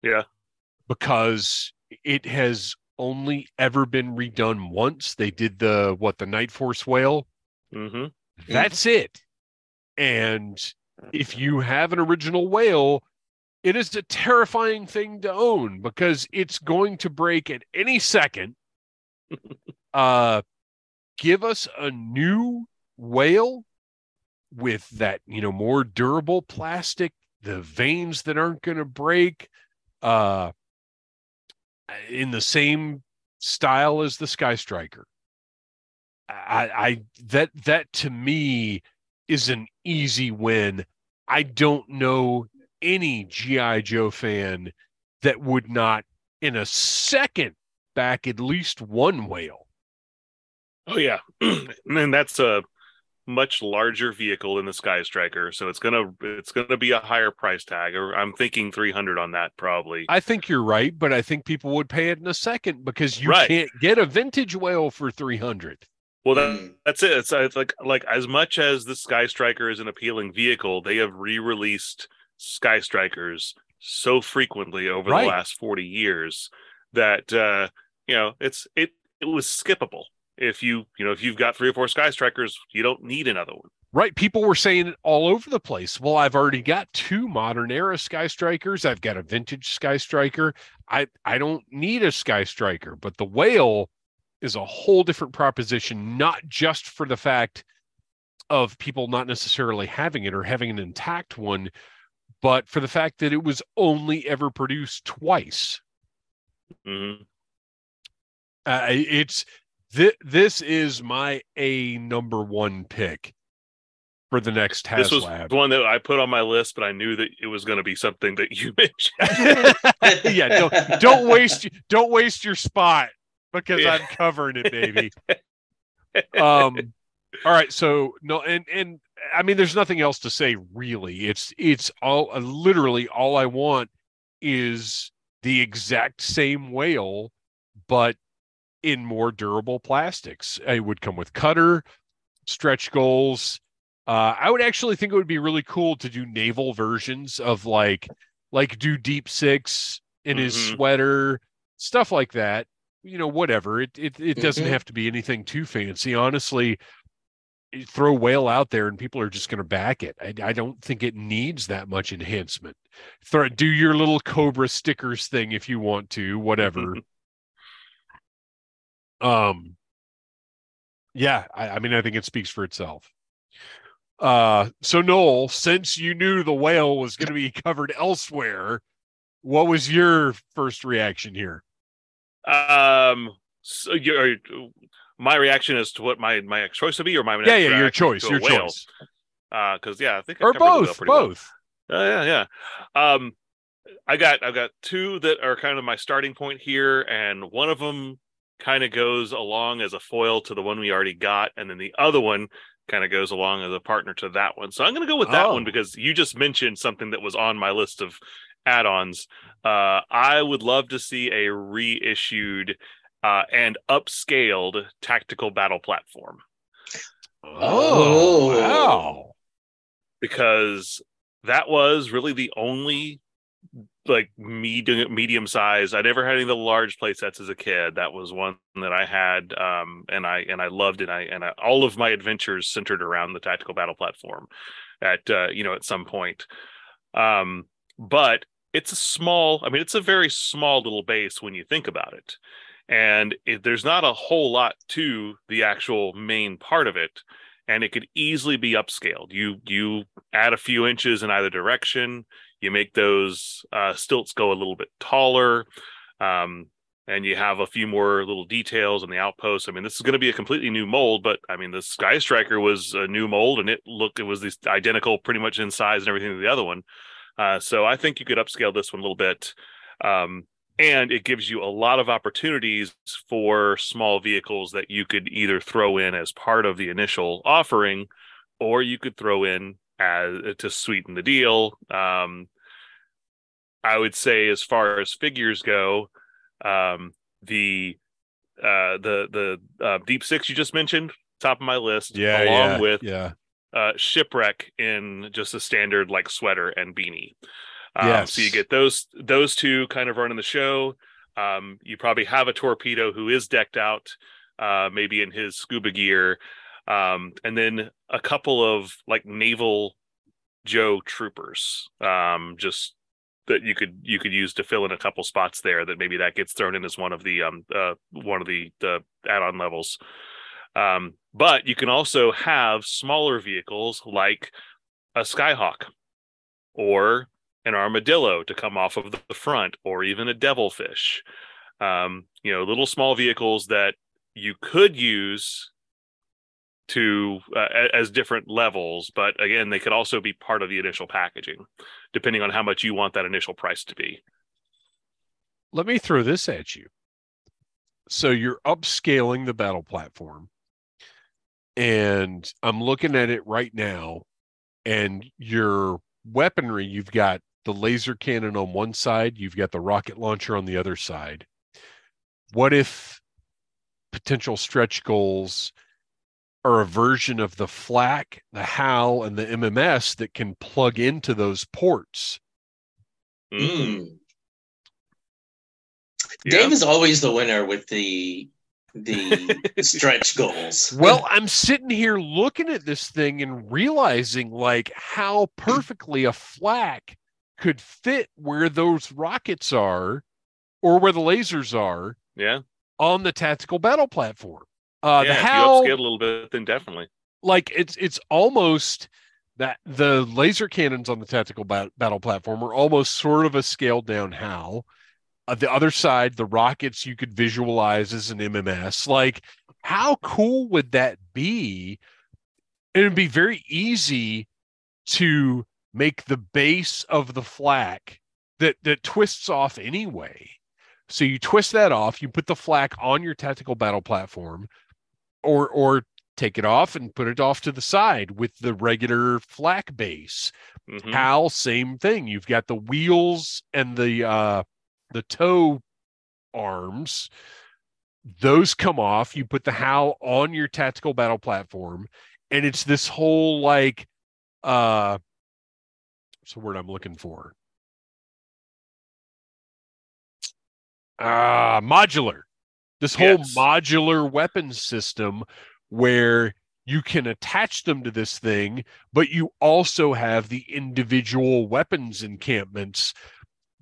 Yeah. because it has only ever been redone once. They did the what the Night Force whale. hmm That's it. And if you have an original whale, it is a terrifying thing to own because it's going to break at any second. uh give us a new whale with that, you know, more durable plastic, the veins that aren't going to break uh in the same style as the Sky Striker. I, I that that to me is an easy win. I don't know any GI Joe fan that would not in a second back at least one whale. Oh yeah, and that's a much larger vehicle than the Sky Striker, so it's gonna it's gonna be a higher price tag. Or I'm thinking 300 on that probably. I think you're right, but I think people would pay it in a second because you Right. can't get a vintage whale for 300. Well, that, Mm. that's it. It's, uh, like like as much as the Sky Striker is an appealing vehicle, they have re-released Sky Strikers so frequently over Right. the last 40 years that uh, you know it's it it was skippable. If you you know if you've got three or four Sky Strikers, you don't need another one. Right. People were saying it all over the place. Well, I've already got two modern era Sky Strikers. I've got a vintage Sky Striker. I, I don't need a Sky Striker, but the whale is a whole different proposition, not just for the fact of people not necessarily having it or having an intact one, but for the fact that it was only ever produced twice. hmm Uh, it's th- this is my a number one pick for the next This was HasLab. one that I put on my list, but I knew that it was going to be something that you mentioned. yeah, don't don't waste don't waste your spot because Yeah. I'm covering it, baby. um all right, so no and and I mean there's nothing else to say really. It's it's all uh, literally all I want is the exact same whale but in more durable plastics. It would come with cutter, stretch goals. Uh, I would actually think it would be really cool to do naval versions of like like do deep six in his Mhm. sweater, stuff like that. You know, whatever. It it it doesn't Mhm. have to be anything too fancy. Honestly, throw whale out there and people are just going to back it. I, I don't think it needs that much enhancement. Throw do your little Cobra stickers thing if you want to, whatever. um yeah, I, I mean I think it speaks for itself. Uh so Noel, since you knew the whale was going to be covered elsewhere, what was your first reaction here? Um, so your my reaction as to what my my next choice would be, or my Yeah, yeah, your choice, your whale? choice. Uh, because yeah, I think I Or the both, well. both. Uh, yeah, yeah. Um, I got I've got two that are kind of my starting point here, and one of them kind of goes along as a foil to the one we already got, and then the other one kind of goes along as a partner to that one. So I'm going to go with that Oh. one because you just mentioned something that was on my list of add-ons. Uh, I would love to see a reissued uh, and upscaled tactical battle platform Oh. wow. because that was really the only like medium medium size. I never had any of the large play sets as a kid. That was one that I had, um, and I and I loved it. I and I, all of my adventures centered around the tactical battle platform. At uh, you know at some point, um, but it's a small. I mean, it's a very small little base when you think about it, and it, there's not a whole lot to the actual main part of it and it could easily be upscaled. You you add a few inches in either direction. You make those uh, stilts go a little bit taller, um, and you have a few more little details on the outposts. I mean, this is going to be a completely new mold, but I mean, the Sky Striker was a new mold, and it looked it was this identical, pretty much in size and everything to the other one. Uh, so I think you could upscale this one a little bit. Um, and it gives you a lot of opportunities for small vehicles that you could either throw in as part of the initial offering or you could throw in as to sweeten the deal um, i would say as far as figures go um, the uh, the the uh, deep six you just mentioned top of my list Yeah. along yeah, with yeah. Uh, shipwreck in just a standard like sweater and beanie. Um, Yes. So you get those those two kind of running the show. Um, you probably have a torpedo who is decked out, uh, maybe in his scuba gear, um, and then a couple of like naval Joe troopers, um, just that you could you could use to fill in a couple spots there. That maybe that gets thrown in as one of the um uh, one of the the add-on levels. Um, but you can also have smaller vehicles like a Skyhawk or an armadillo to come off of the front, or even a devilfish. Um, you know, little small vehicles that you could use to uh, as different levels, but again, they could also be part of the initial packaging, depending on how much you want that initial price to be. Let me throw this at you. So you're upscaling the battle platform, and I'm looking at it right now, and your weaponry, you've got the laser cannon on one side, you've got the rocket launcher on the other side. What if potential stretch goals are a version of the flak, the HAL, and the MMS that can plug into those ports? Mm, Mm. yeah. Dave is always the winner with the the stretch goals. Well, I'm sitting here looking at this thing and realizing like how perfectly a flak could fit where those rockets are or where the lasers are yeah, on the tactical battle platform. Uh yeah. the if you upscale a little bit, then definitely. like it's it's almost that the laser cannons on the tactical bat- battle platform are almost sort of a scaled down HAL. Uh, the other side, the rockets you could visualize as an MMS. Like, how cool would that be? It would be very easy to make the base of the flak that that twists off anyway. So you twist that off, you put the flak on your tactical battle platform, or or take it off and put it off to the side with the regular flak base. Mhm. HAL, same thing. You've got the wheels and the uh the tow arms. Those come off. You put the HAL on your tactical battle platform, and it's this whole like uh what's the word I'm looking for? Uh modular. This whole Yes. modular weapon system where you can attach them to this thing, but you also have the individual weapons encampments.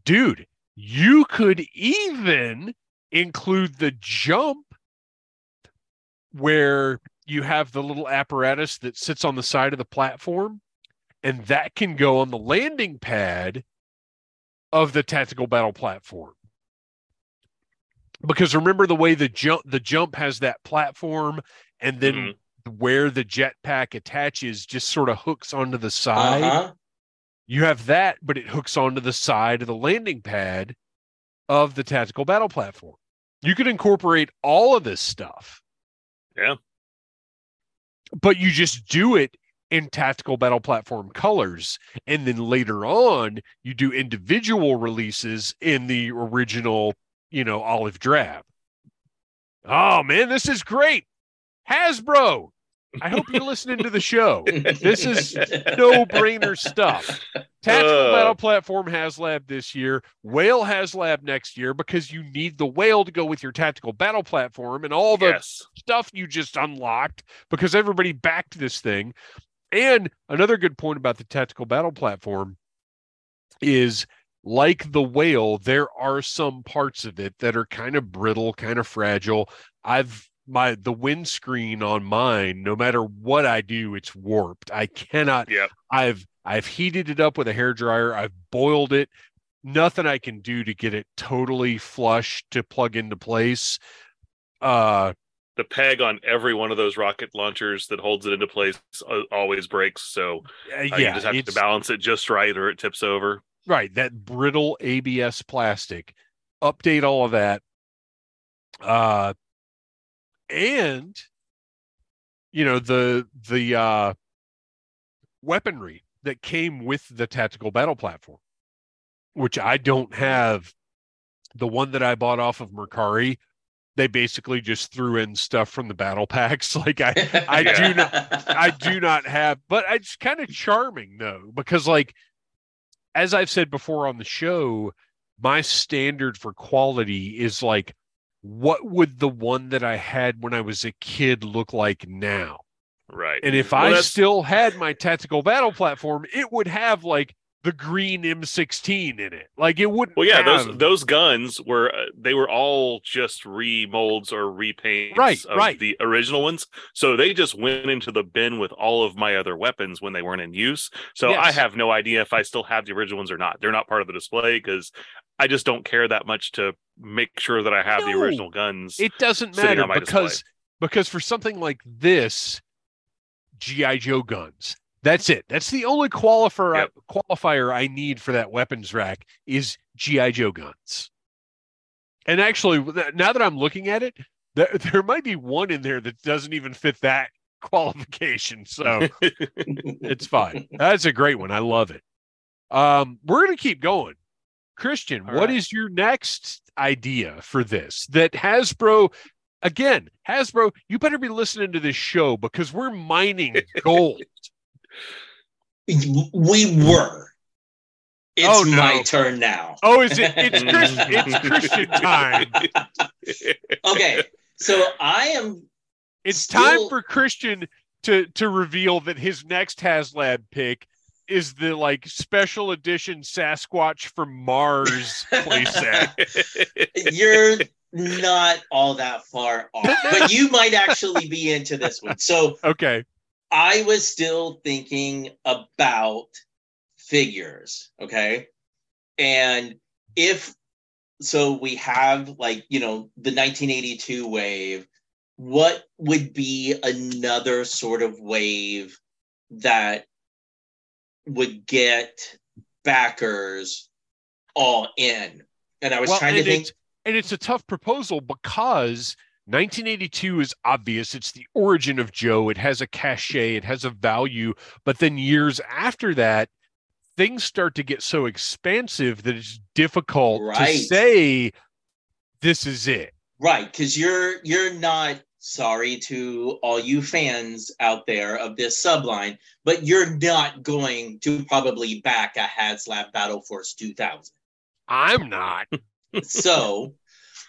Dude, you could even include the jump where you have the little apparatus that sits on the side of the platform, and that can go on the landing pad of the tactical battle platform. Because remember the way the jump the jump has that platform and then Mhm. where the jetpack attaches just sort of hooks onto the side. Uh-huh. You have that, but it hooks onto the side of the landing pad of the tactical battle platform. You could incorporate all of this stuff. Yeah. But you just do it in tactical battle platform colors. And then later on, you do individual releases in the original, you know, olive drab. Oh man, this is great. Hasbro. I hope you're listening to the show. This is no brainer stuff. Tactical Uh. Battle Platform HasLab this year, Whale HasLab next year, because you need the whale to go with your Tactical Battle Platform and all the yes. stuff you just unlocked because everybody backed this thing. And another good point about the Tactical Battle Platform is like the whale, there are some parts of it that are kind of brittle, kind of fragile. I've my the windscreen on mine, no matter what I do, it's warped. I cannot Yep. I've I've heated it up with a hair dryer. I've boiled it. Nothing I can do to get it totally flush to plug into place. Uh The peg on every one of those rocket launchers that holds it into place uh, always breaks. So uh, yeah, you just have to balance it just right or it tips over. right that brittle abs plastic update all of that uh and you know the the uh weaponry that came with the tactical battle platform which i don't have. The one that i bought off of mercari they basically just threw in stuff from the battle packs. Like i I do not- I do not have, but it's kind of charming though, because like as I've said before on the show, my standard for quality is like what would the one that I had when I was a kid look like now? Right. And if Well, I that's- still had my tactical battle platform, it would have like the green M16 in it. Like it wouldn't Well, yeah, have- those those guns were uh, they were all just remolds or repaints Right, of right. the original ones. So they just went into the bin with all of my other weapons when they weren't in use. So I have no idea if I still have the original ones or not. They're not part of the display because I just don't care that much to make sure that I have the original guns. it doesn't matter because display. because for something like this gi joe guns that's it. That's the only qualifier Yep. I, qualifier i need for that weapons rack is gi joe guns. And actually now that i'm looking at it there, there might be one in there that doesn't even fit that qualification so it's fine. That's a great one. I love it. Um we're gonna keep going christian All what right. is your next idea for this that hasbro again hasbro you better be listening to this show because we're mining gold we were. It's Oh, no. my turn now. oh is it it's christian it's christian time Okay, so I am it's time for christian to to reveal that his next haslab pick is the like special edition sasquatch from mars playset you're not all that far off, but you might actually be into this one. So okay I was still thinking about figures, okay? And if so, we have like, you know, the 1982 wave. What would be another sort of wave that would get backers all in? And I was Well, trying to think. and it's a tough proposal because 1982 is obvious. It's the origin of Joe. It has a cachet, it has a value. But then years after that, things start to get so expansive that it's difficult to say this is it. Right, because you're you're not sorry to all you fans out there of this subline, but you're not going to probably back a HasLab Battle Force 2000. I'm not. So,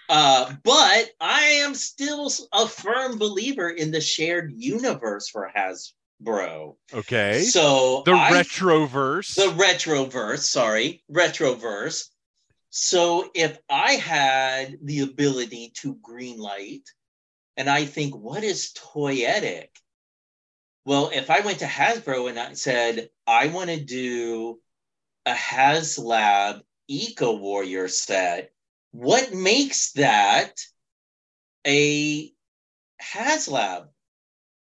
uh, but I am still a firm believer in the shared universe for Hasbro. Okay. So the I retroverse. the retroverse, sorry, retroverse. So if I had the ability to greenlight, and I think, what is toyetic? Well, if I went to Hasbro and I said, I want to do a HasLab Eco Warrior set, what makes that a HasLab?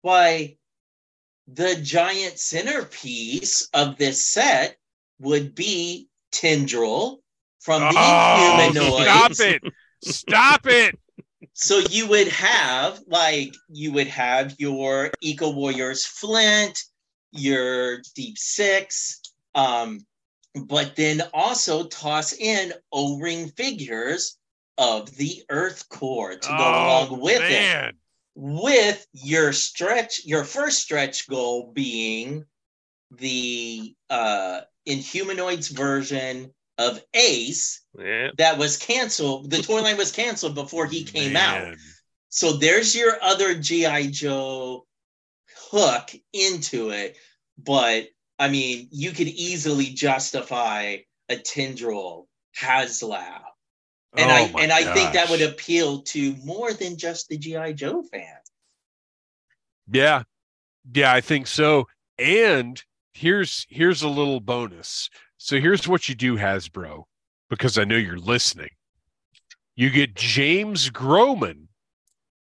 Why, the giant centerpiece of this set would be Tendril from the Oh, humanoids. stop it! Stop it! So you would have like you would have your Eco Warriors Flint, your Deep Six, um, but then also toss in O-ring figures of the Earth Corps to go Oh, along with it. man. With your stretch, your first stretch goal being the uh Inhumanoids version of Ace Yeah. that was canceled. The toy line was canceled before he came out. So there's your other GI Joe hook into it, but I mean, you could easily justify a Tendril HasLab, and Oh, I and I think that would appeal to more than just the GI Joe fan. Yeah. Yeah, I think so. And here's here's a little bonus. So here's what you do, Hasbro, because I know you're listening. You get James Groman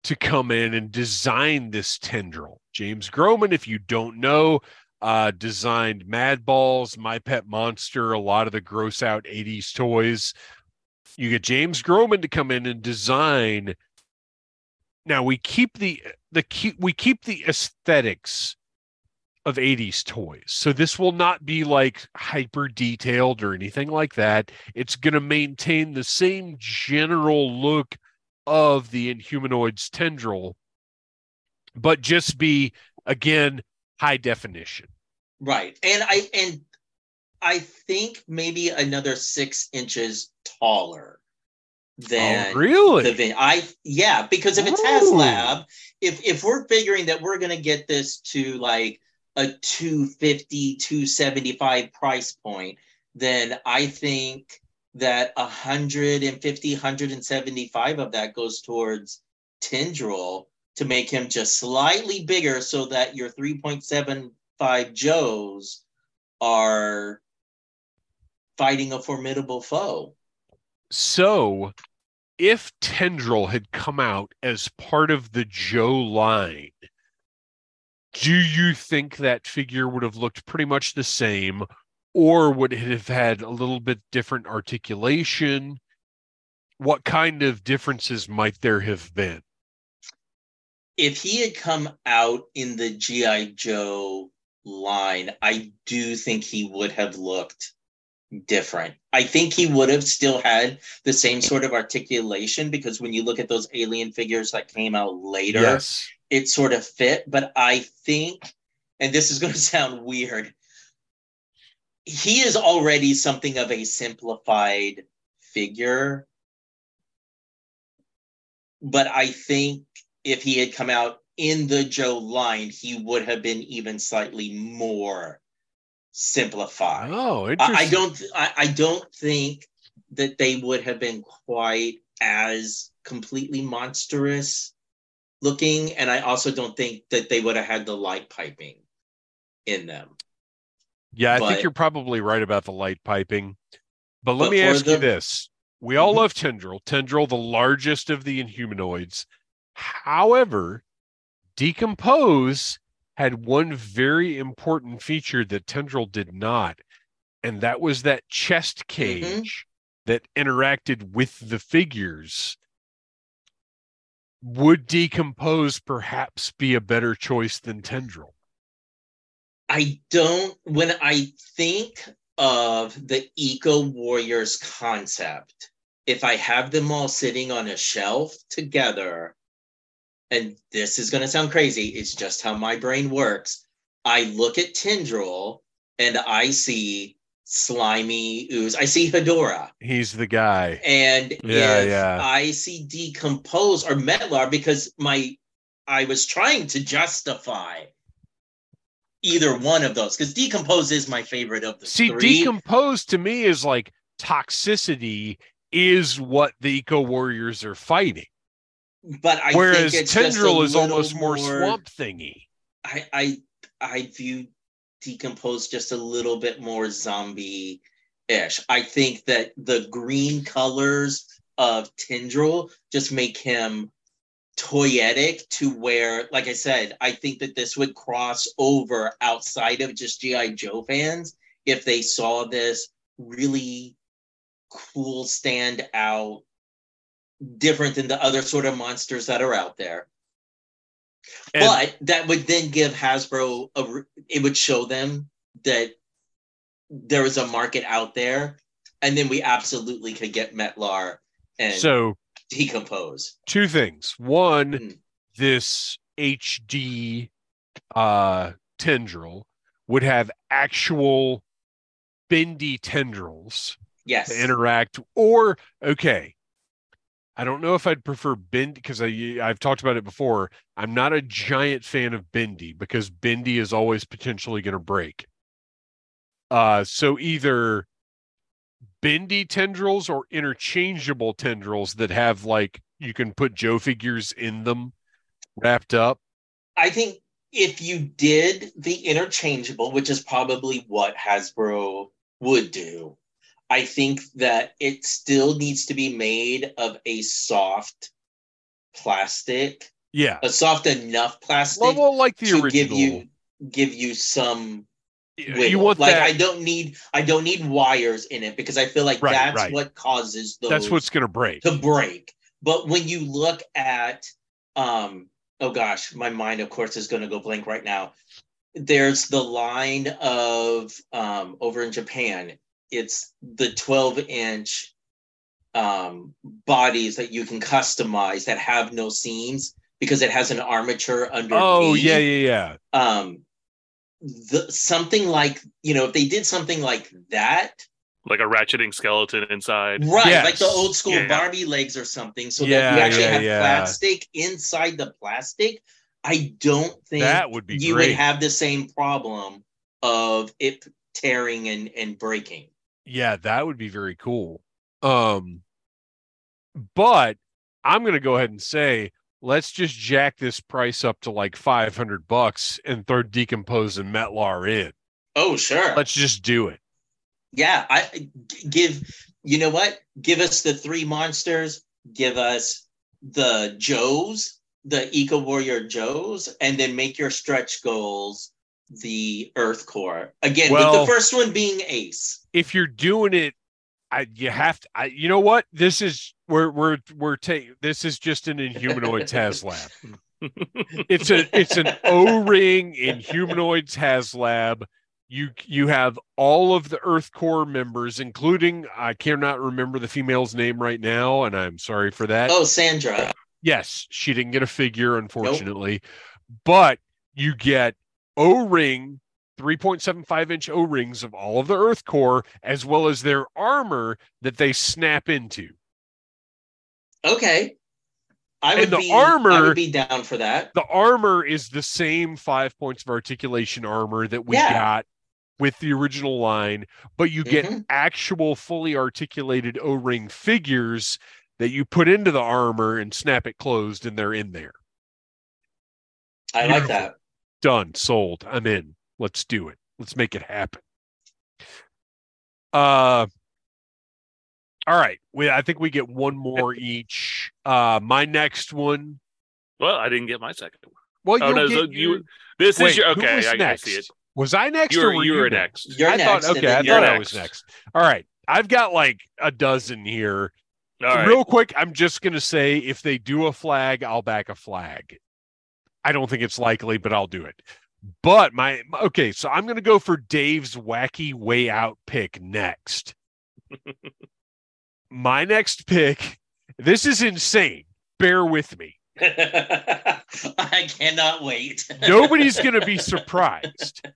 to come in and design this tendril. James Groman, if you don't know, uh, designed Mad Balls, My Pet Monster, a lot of the gross out 80s toys. You get James Groman to come in and design. Now we keep the the keep we keep the aesthetics of 80s toys. So this will not be like hyper detailed or anything like that. It's going to maintain the same general look of the Inhumanoids tendril, but just be again high definition. Right. And I and I think maybe another six inches taller than oh, really? the vin- I yeah, because if it's Ooh. HasLab, if if we're figuring that we're gonna get this to like a 250, 275 price point, then I think that 150, 175 of that goes towards Tendril to make him just slightly bigger so that your 3.75 Joes are fighting a formidable foe. So, if Tendril had come out as part of the Joe line, do you think that figure would have looked pretty much the same, or would it have had a little bit different articulation? What kind of differences might there have been? if he had come out in the GI Joe line, I do think he would have looked different. I think he would have still had the same sort of articulation because when you look at those alien figures that came out later, Yes. It sort of fit. But I think, and this is going to sound weird, he is already something of a simplified figure. But I think if he had come out in the Joe line, he would have been even slightly more simplified. Oh, I, interesting. I don't. I, I don't think that they would have been quite as completely monstrous looking, and I also don't think that they would have had the light piping in them. Yeah, I but- think you're probably right about the light piping. But let But me ask you this. We all Mhm. love Tendril, Tendril, the largest of the Inhumanoids. However, D'Compose had one very important feature that Tendril did not, and that was that chest cage that interacted with the figures. Would D'Compose perhaps be a better choice than Tendril? I don't. When I think of the Eco Warriors concept, if I have them all sitting on a shelf together, and this is going to sound crazy, it's just how my brain works. I look at Tendril and I see slimy ooze. I see Hedorah. He's the guy. And Yeah, yeah. I see D'Compose or Metlar, because my I was trying to justify either one of those because D'Compose is my favorite of the See, three. D'Compose to me is like toxicity is what the eco warriors are fighting. but I Whereas think it's just a tendril is almost more swamp thingy. I I I view D'Compose just a little bit more zombie ish. I think that the green colors of Tendril just make him toyetic to where, like I said, I think that this would cross over outside of just GI Joe fans if they saw this really cool stand out different than the other sort of monsters that are out there And- but that would then give hasbro a it would show them that there is a market out there and then we absolutely could get metlar and So D'Compose two things. One, Mm. this HD uh tendril would have actual bendy tendrils yes to interact or okay i don't know if i'd prefer bend because i've talked about it before. I'm not a giant fan of bendy because bendy is always potentially going to break. Uh so either bendy tendrils or interchangeable tendrils that have like you can put joe figures in them wrapped up. I think if you did the interchangeable, which is probably what Hasbro would do, I think that it still needs to be made of a soft plastic, yeah a soft enough plastic well, well, like the to original give you give you some you want like that I don't need I don't need wires in it because I feel like Right, that's right. what causes those that's what's going to break to break. But when you look at, um, oh gosh, my mind, of course, is going to go blank right now. There's the line of um, over in Japan. It's the 12 inch um, bodies that you can customize that have no seams because it has an armature underneath. oh yeah yeah yeah Um, the something like you know if they did something like that like a ratcheting skeleton inside. Right, Yes. like the old school Yeah. Barbie legs or something, so Yeah, that you actually yeah, have yeah. plastic inside the plastic. I don't think that would be you great would have the same problem of it tearing and, and breaking. Yeah, that would be very cool. Um but I'm going to go ahead and say let's just jack this price up to like 500 bucks and throw D'Compose and metlar in. Oh, sure. Let's just do it. yeah, I give you know what? Give us the three monsters, give us the Joes, the Eco Warrior Joes, and then make your stretch goals the Earth Corps. Again, with the first one being Ace. If you're doing it I you have to I you know what? This is we're we're we're taking this is just an Inhumanoids HasLab. it's a it's an O-ring Inhumanoids HasLab. You you have all of the Earth Corps members, including I cannot remember the female's name right now, and I'm sorry for that. Oh, Sandra. Yes, she didn't get a figure, unfortunately, but you get O-ring, 3.75 inch O-rings of all of the Earth Corps, as well as their armor that they snap into. Okay. I And would the be I would be down for that. the armor is the same five points of articulation armor that we Yeah. got with the original line, but you get Mhm. actual fully articulated O-ring figures that you put into the armor and snap it closed, and they're in there. I like that. Done, sold. I'm in. Let's do it. Let's make it happen. Uh all right. We I think we get one more each. Uh my next one. Well, I didn't get my second one. Well, Oh, you'll no, get so you- This Wait, is your okay. was I, I next? see it. Was I next You or were were you were next? next. You're I next. thought and okay, I you're thought I was next. next. All right. I've got like a dozen here. All right. Real quick, I'm just gonna say if they do a flag, I'll back a flag. I don't think it's likely, but I'll do it. But my okay, so I'm gonna go for Dave's wacky way out pick next. my next pick, this is insane. Bear with me. I cannot wait. Nobody's gonna be surprised.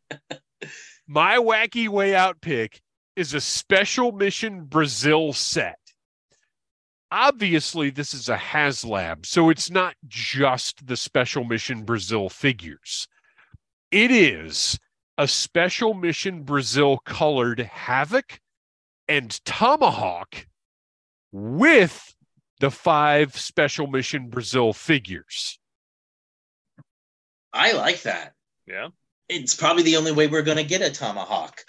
My wacky way out pick is a special mission Brazil set. Obviously, this is a HasLab, so it's not just the special mission Brazil figures. It is a special mission Brazil colored Havoc and Tomahawk with the five special mission Brazil figures. I like that. Yeah. It's probably the only way we're going to get a tomahawk.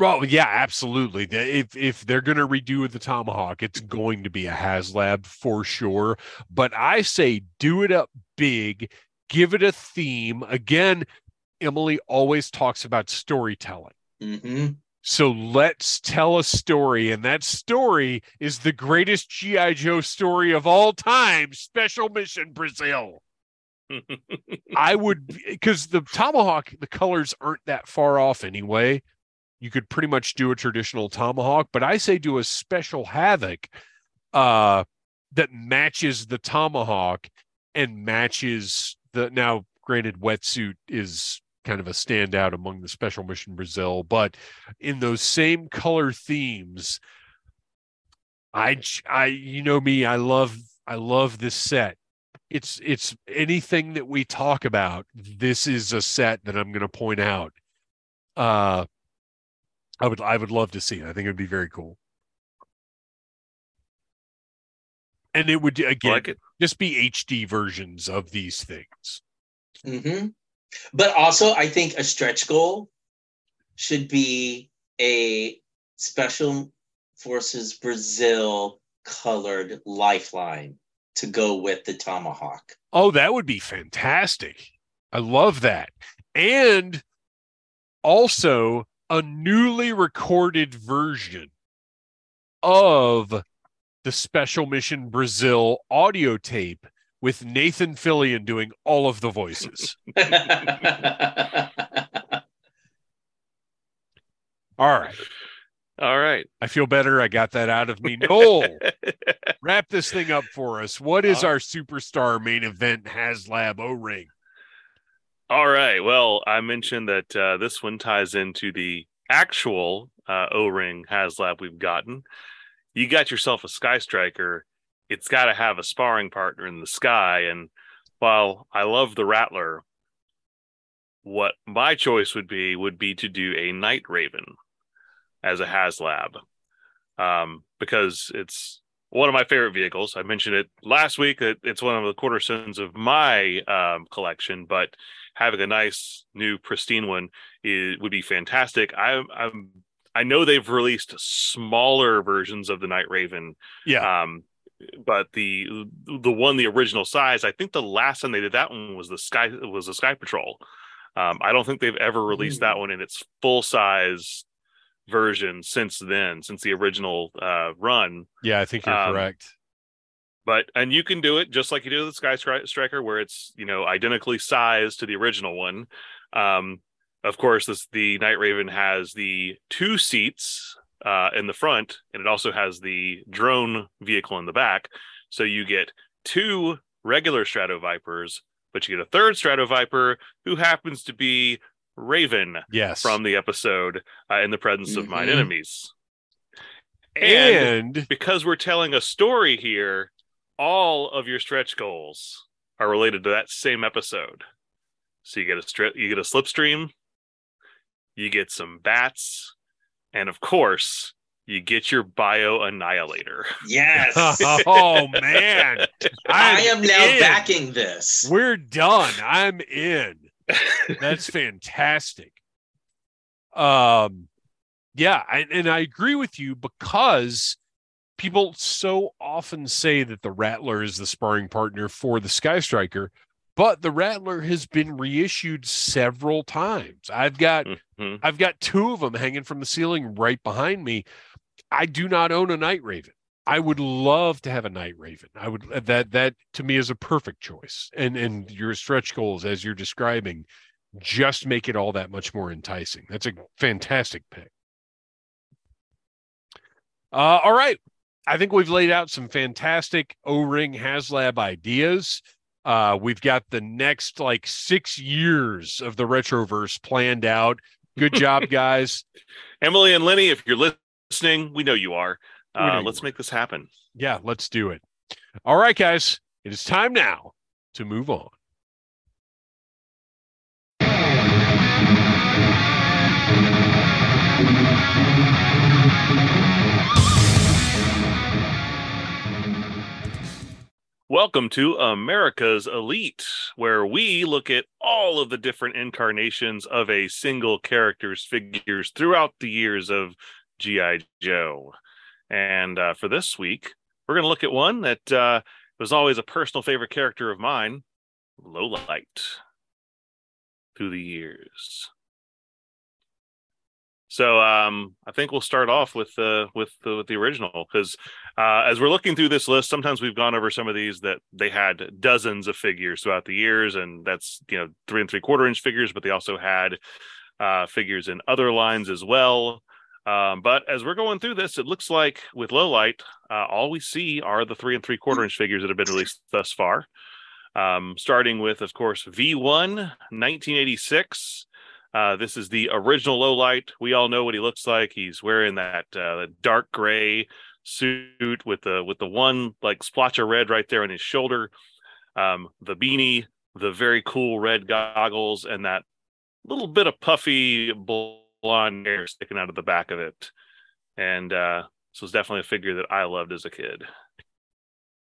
Well, yeah, absolutely. If if they're going to redo the Tomahawk, it's going to be a HasLab for sure. But I say do it up big, give it a theme. Again, Emily always talks about storytelling. hmm So let's tell a story, and that story is the greatest GI Joe story of all time: Special Mission Brazil. I would because the tomahawk, the colors aren't that far off anyway. You could pretty much do a traditional tomahawk, but I say do a special havoc uh that matches the tomahawk and matches the now granted wetsuit is kind of a standout among the special mission Brazil, but in those same color themes, I, I, you know me, I love I love this set. It's it's anything that we talk about this is a set that i'm going to point out. Uh i would i would love to see it i think it would be very cool and it would again like it. just be hd versions of these things Mm-hmm. But also, I think a stretch goal should be a special forces Brazil colored lifeline to go with the tomahawk. oh that would be fantastic i love that and also a newly recorded version of the special mission brazil audio tape with nathan fillion doing all of the voices. All right. All right. i feel better. I got that out of me. Noel wrap this thing up for us. What is Uh, our superstar main event haslab o-ring All right. Well, I mentioned that uh, this one ties into the actual uh, O-ring HasLab we've gotten. You got yourself a Sky Striker. It's got to have a sparring partner in the sky. And while I love the Rattler, what my choice would be would be to do a Night Raven as a HasLab, um, because it's one of my favorite vehicles. I mentioned it last week. That it's one of the cornerstones of my um, collection, but having a nice new pristine one is, would be fantastic. I, I'm I know they've released smaller versions of the Night Raven, yeah um, but the the one the original size, I think the last time they did that one was the Sky was the Sky Patrol. Um, I don't think they've ever released that one in its full size version since then, since the original uh, run yeah i think you're um, correct but and you can do it just like you do with the Sky Striker, where it's you know identically sized to the original one. Um, of course, this the Night Raven has the two seats uh, in the front, and it also has the drone vehicle in the back. So you get two regular Strato Vipers, but you get a third Strato Viper who happens to be Raven yes from the episode uh, in the presence of mine Mhm. enemies. And and because we're telling a story here, all of your stretch goals are related to that same episode. So you get a strip, you get a slipstream, you get some bats, and of course, you get your bio annihilator. yes. oh man I I'm am now in. backing this. we're done i'm in that's fantastic um yeah I, and i agree with you because people so often say that the rattler is the sparring partner for the sky striker but the rattler has been reissued several times i've got Mhm. i've got two of them hanging from the ceiling right behind me i do not own a night raven I would love to have a night raven. I would that that to me is a perfect choice. And and your stretch goals as you're describing just make it all that much more enticing. That's a fantastic pick. Uh, all right. I think we've laid out some fantastic O-ring HasLab ideas. Uh, we've got the next like six years of the retroverse planned out. Good job, guys. Emily and Lenny, if you're listening, we know you are. We know Uh, let's are. make this happen. Yeah, let's do it. All right, guys. It is time now to move on. Welcome to America's Elite, where we look at all of the different incarnations of a single character's figures throughout the years of G.I. Joe. And uh, for this week, we're going to look at one that uh, was always a personal favorite character of mine, Lowlight, through the years. So um, I think we'll start off with the with the with the original because uh, as we're looking through this list, sometimes we've gone over some of these that they had dozens of figures throughout the years, and that's you know three and three quarter inch figures, but they also had uh, figures in other lines as well. Um, but as we're going through this, it looks like with low light, uh, all we see are the three and three quarter inch figures that have been released thus far. Um, starting with, of course, V1 1986. Uh, this is the original low light. We all know what he looks like. He's wearing that uh, dark gray suit with the with the one like splotch of red right there on his shoulder, um, the beanie, the very cool red goggles, and that little bit of puffy blonde hair sticking out of the back of it. And uh, this was definitely a figure that I loved as a kid.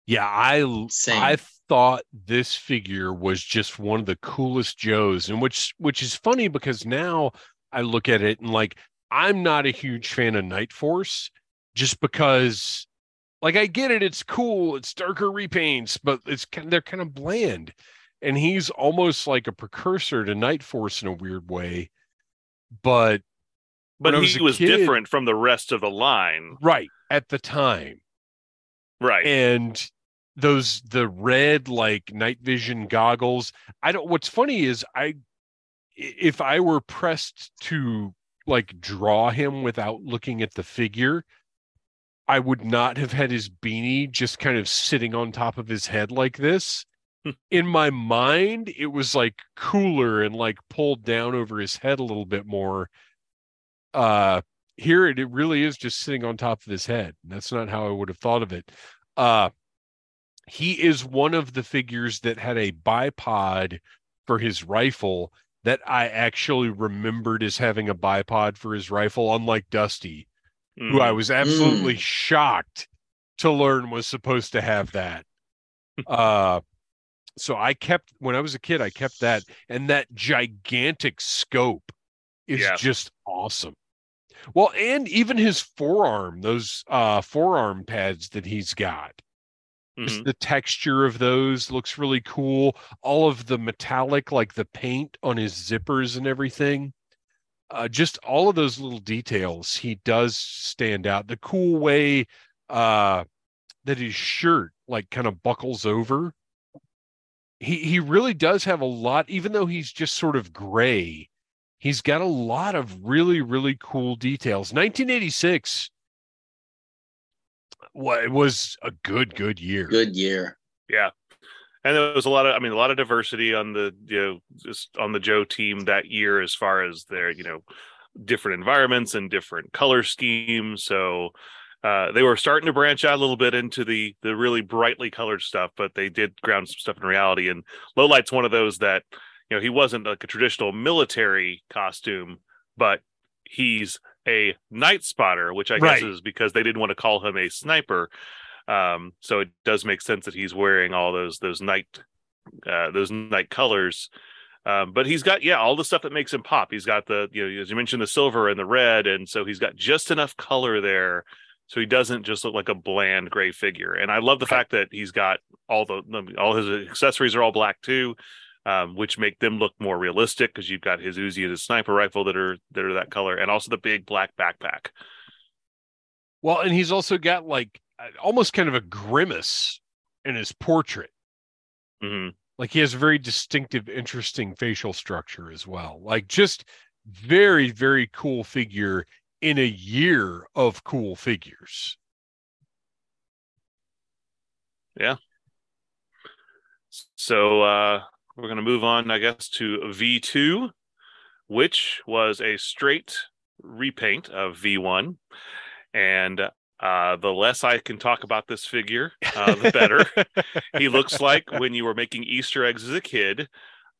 Yeah, I Same. I thought this figure was just one of the coolest Joes, and which which is funny because now I look at it and like I'm not a huge fan of Night Force, just because like I get it, it's cool, it's darker repaints, but it's kind they're kind of bland, and he's almost like a precursor to Night Force in a weird way, but but he was, was kid, different from the rest of the line, right at the time, right, and those the red like night vision goggles. I don't what's funny is I if I were pressed to like draw him without looking at the figure, I would not have had his beanie just kind of sitting on top of his head like this. Hmm. In my mind, it was like cooler and like pulled down over his head a little bit more. Uh here it, it really is just sitting on top of his head. That's not how I would have thought of it. Uh he is one of the figures that had a bipod for his rifle that I actually remembered as having a bipod for his rifle, unlike Dusty, mm. who I mm. was absolutely mm. shocked to learn was supposed to have that. uh so I kept when I was a kid, I kept that, and that gigantic scope is yeah. just awesome. Well, and even his forearm, those uh forearm pads that he's got Mm-hmm. the texture of those looks really cool. All of the metallic, like the paint on his zippers and everything. Uh, just all of those little details, he does stand out. The cool way uh, that his shirt like kind of buckles over. He he really does have a lot, even though he's just sort of gray. He's got a lot of really really cool details. 1986 well, it was a good, good year. Good year. Yeah. And there was a lot of, I mean, a lot of diversity on the, you know, just on the Joe team that year as far as their, you know, different environments and different color schemes. So uh, they were starting to branch out a little bit into the the really brightly colored stuff, but they did ground some stuff in reality. And Lowlight's one of those that, you know, he wasn't like a traditional military costume, but he's a night spotter, which I right. guess is because they didn't want to call him a sniper. Um, so it does make sense that he's wearing all those those night uh, those night colors. Um, but he's got yeah all the stuff that makes him pop. He's got the you know as you mentioned the silver and the red, and so he's got just enough color there, so he doesn't just look like a bland gray figure. And I love the fact that he's got all the all his accessories are all black too um, which make them look more realistic because you've got his Uzi and his sniper rifle that are that are that color, and also the big black backpack. Well, and he's also got like almost kind of a grimace in his portrait. Mm-hmm. Like he has a very distinctive, interesting facial structure as well. Like just very, very cool figure in a year of cool figures. Yeah. So uh we're going to move on, I guess, to V2, which was a straight repaint of V1. And uh, the less I can talk about this figure, uh, the better. he looks like when you were making Easter eggs as a kid,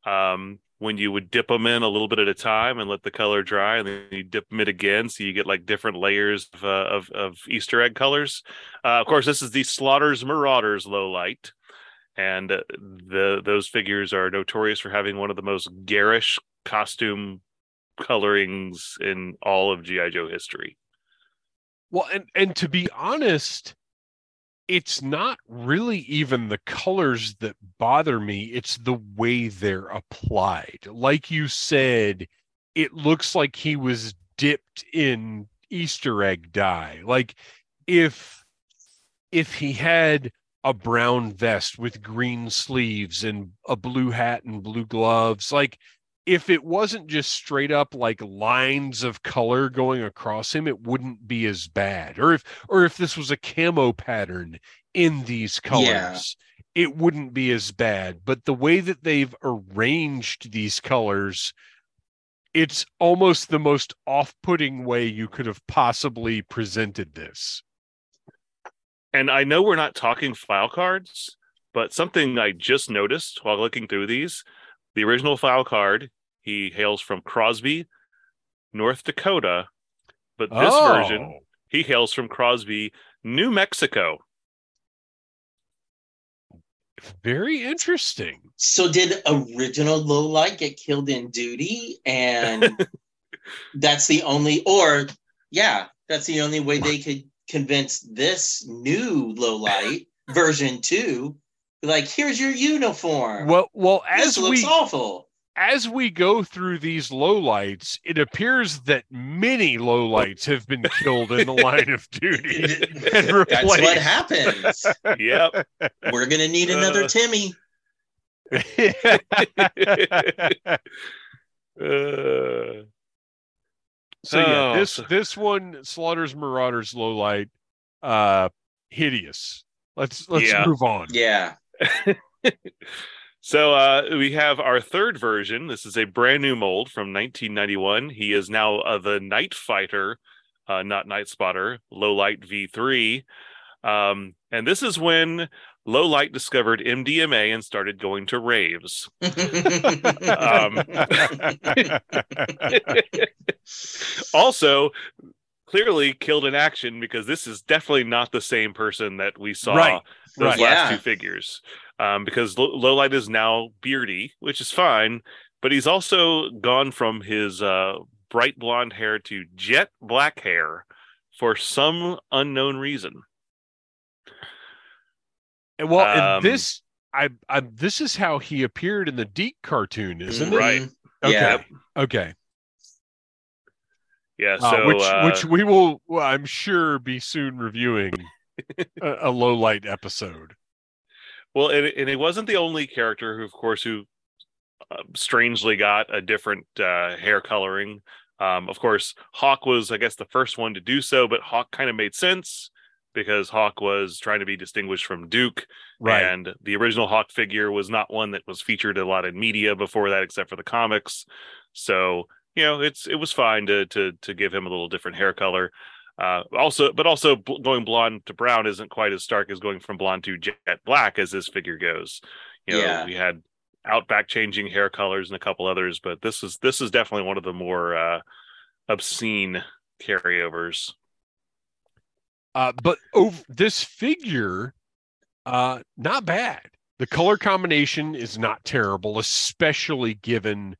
um, when you would dip them in a little bit at a time and let the color dry, and then you dip them in again, so you get like different layers of uh, of, of, Easter egg colors. Uh, of course, this is the Slaughter's Marauders low light and the those figures are notorious for having one of the most garish costume colorings in all of GI Joe history. Well, and and to be honest, it's not really even the colors that bother me, it's the way they're applied. Like you said, it looks like he was dipped in Easter egg dye. Like if if he had a brown vest with green sleeves and a blue hat and blue gloves, like if it wasn't just straight up like lines of color going across him, it wouldn't be as bad. Or if or if this was a camo pattern in these colors, yeah. it wouldn't be as bad. But the way that they've arranged these colors, it's almost the most off-putting way you could have possibly presented this. And I know we're not talking file cards, but something I just noticed while looking through these, the original file card he hails from Crosby, North Dakota, but this oh. version he hails from Crosby, New Mexico. Very interesting. So did original Lowlight get killed in duty and that's the only or yeah, that's the only way they could convince this new low light version 2 like here's your uniform. Well, well as this looks we awful as we go through these lowlights, it appears that many lowlights have been killed in the line of duty. That's what happens. yep. We're gonna need another uh, Timmy. uh, so yeah, oh. this this one Slaughter's Marauders lowlight, uh, hideous. Let's let's yeah. move on. Yeah. So uh, we have our third version. This is a brand new mold from 1991. He is now uh, the Night Fighter, uh, not Night Spotter, Low Light V3. Um, and this is when Low Light discovered MDMA and started going to raves. um, also, clearly killed in action because this is definitely not the same person that we saw right. those right. last yeah. two figures um, because L- Lowlight is now beardy, which is fine, but he's also gone from his uh, bright blonde hair to jet black hair for some unknown reason. And well, um, and this I, I this is how he appeared in the DiC cartoon, isn't it? Right. Okay. Yeah. Okay. Yeah. Uh, So uh, which uh, which we will, well, I'm sure, be soon reviewing a, a low light episode. Well, and, and it wasn't the only character who, of course, who uh, strangely got a different uh, hair coloring. Um, of course, Hawk was, I guess, the first one to do so, but Hawk kind of made sense because Hawk was trying to be distinguished from Duke. Right. And the original Hawk figure was not one that was featured a lot in media before that, except for the comics. So, you know, it's it was fine to to to give him a little different hair color. Uh, also, but also going blonde to brown isn't quite as stark as going from blonde to jet black as this figure goes. You know, Yeah. we had Outback changing hair colors and a couple others, but this is this is definitely one of the more uh, obscene carryovers. Uh, but over this figure, uh, not bad. The color combination is not terrible, especially given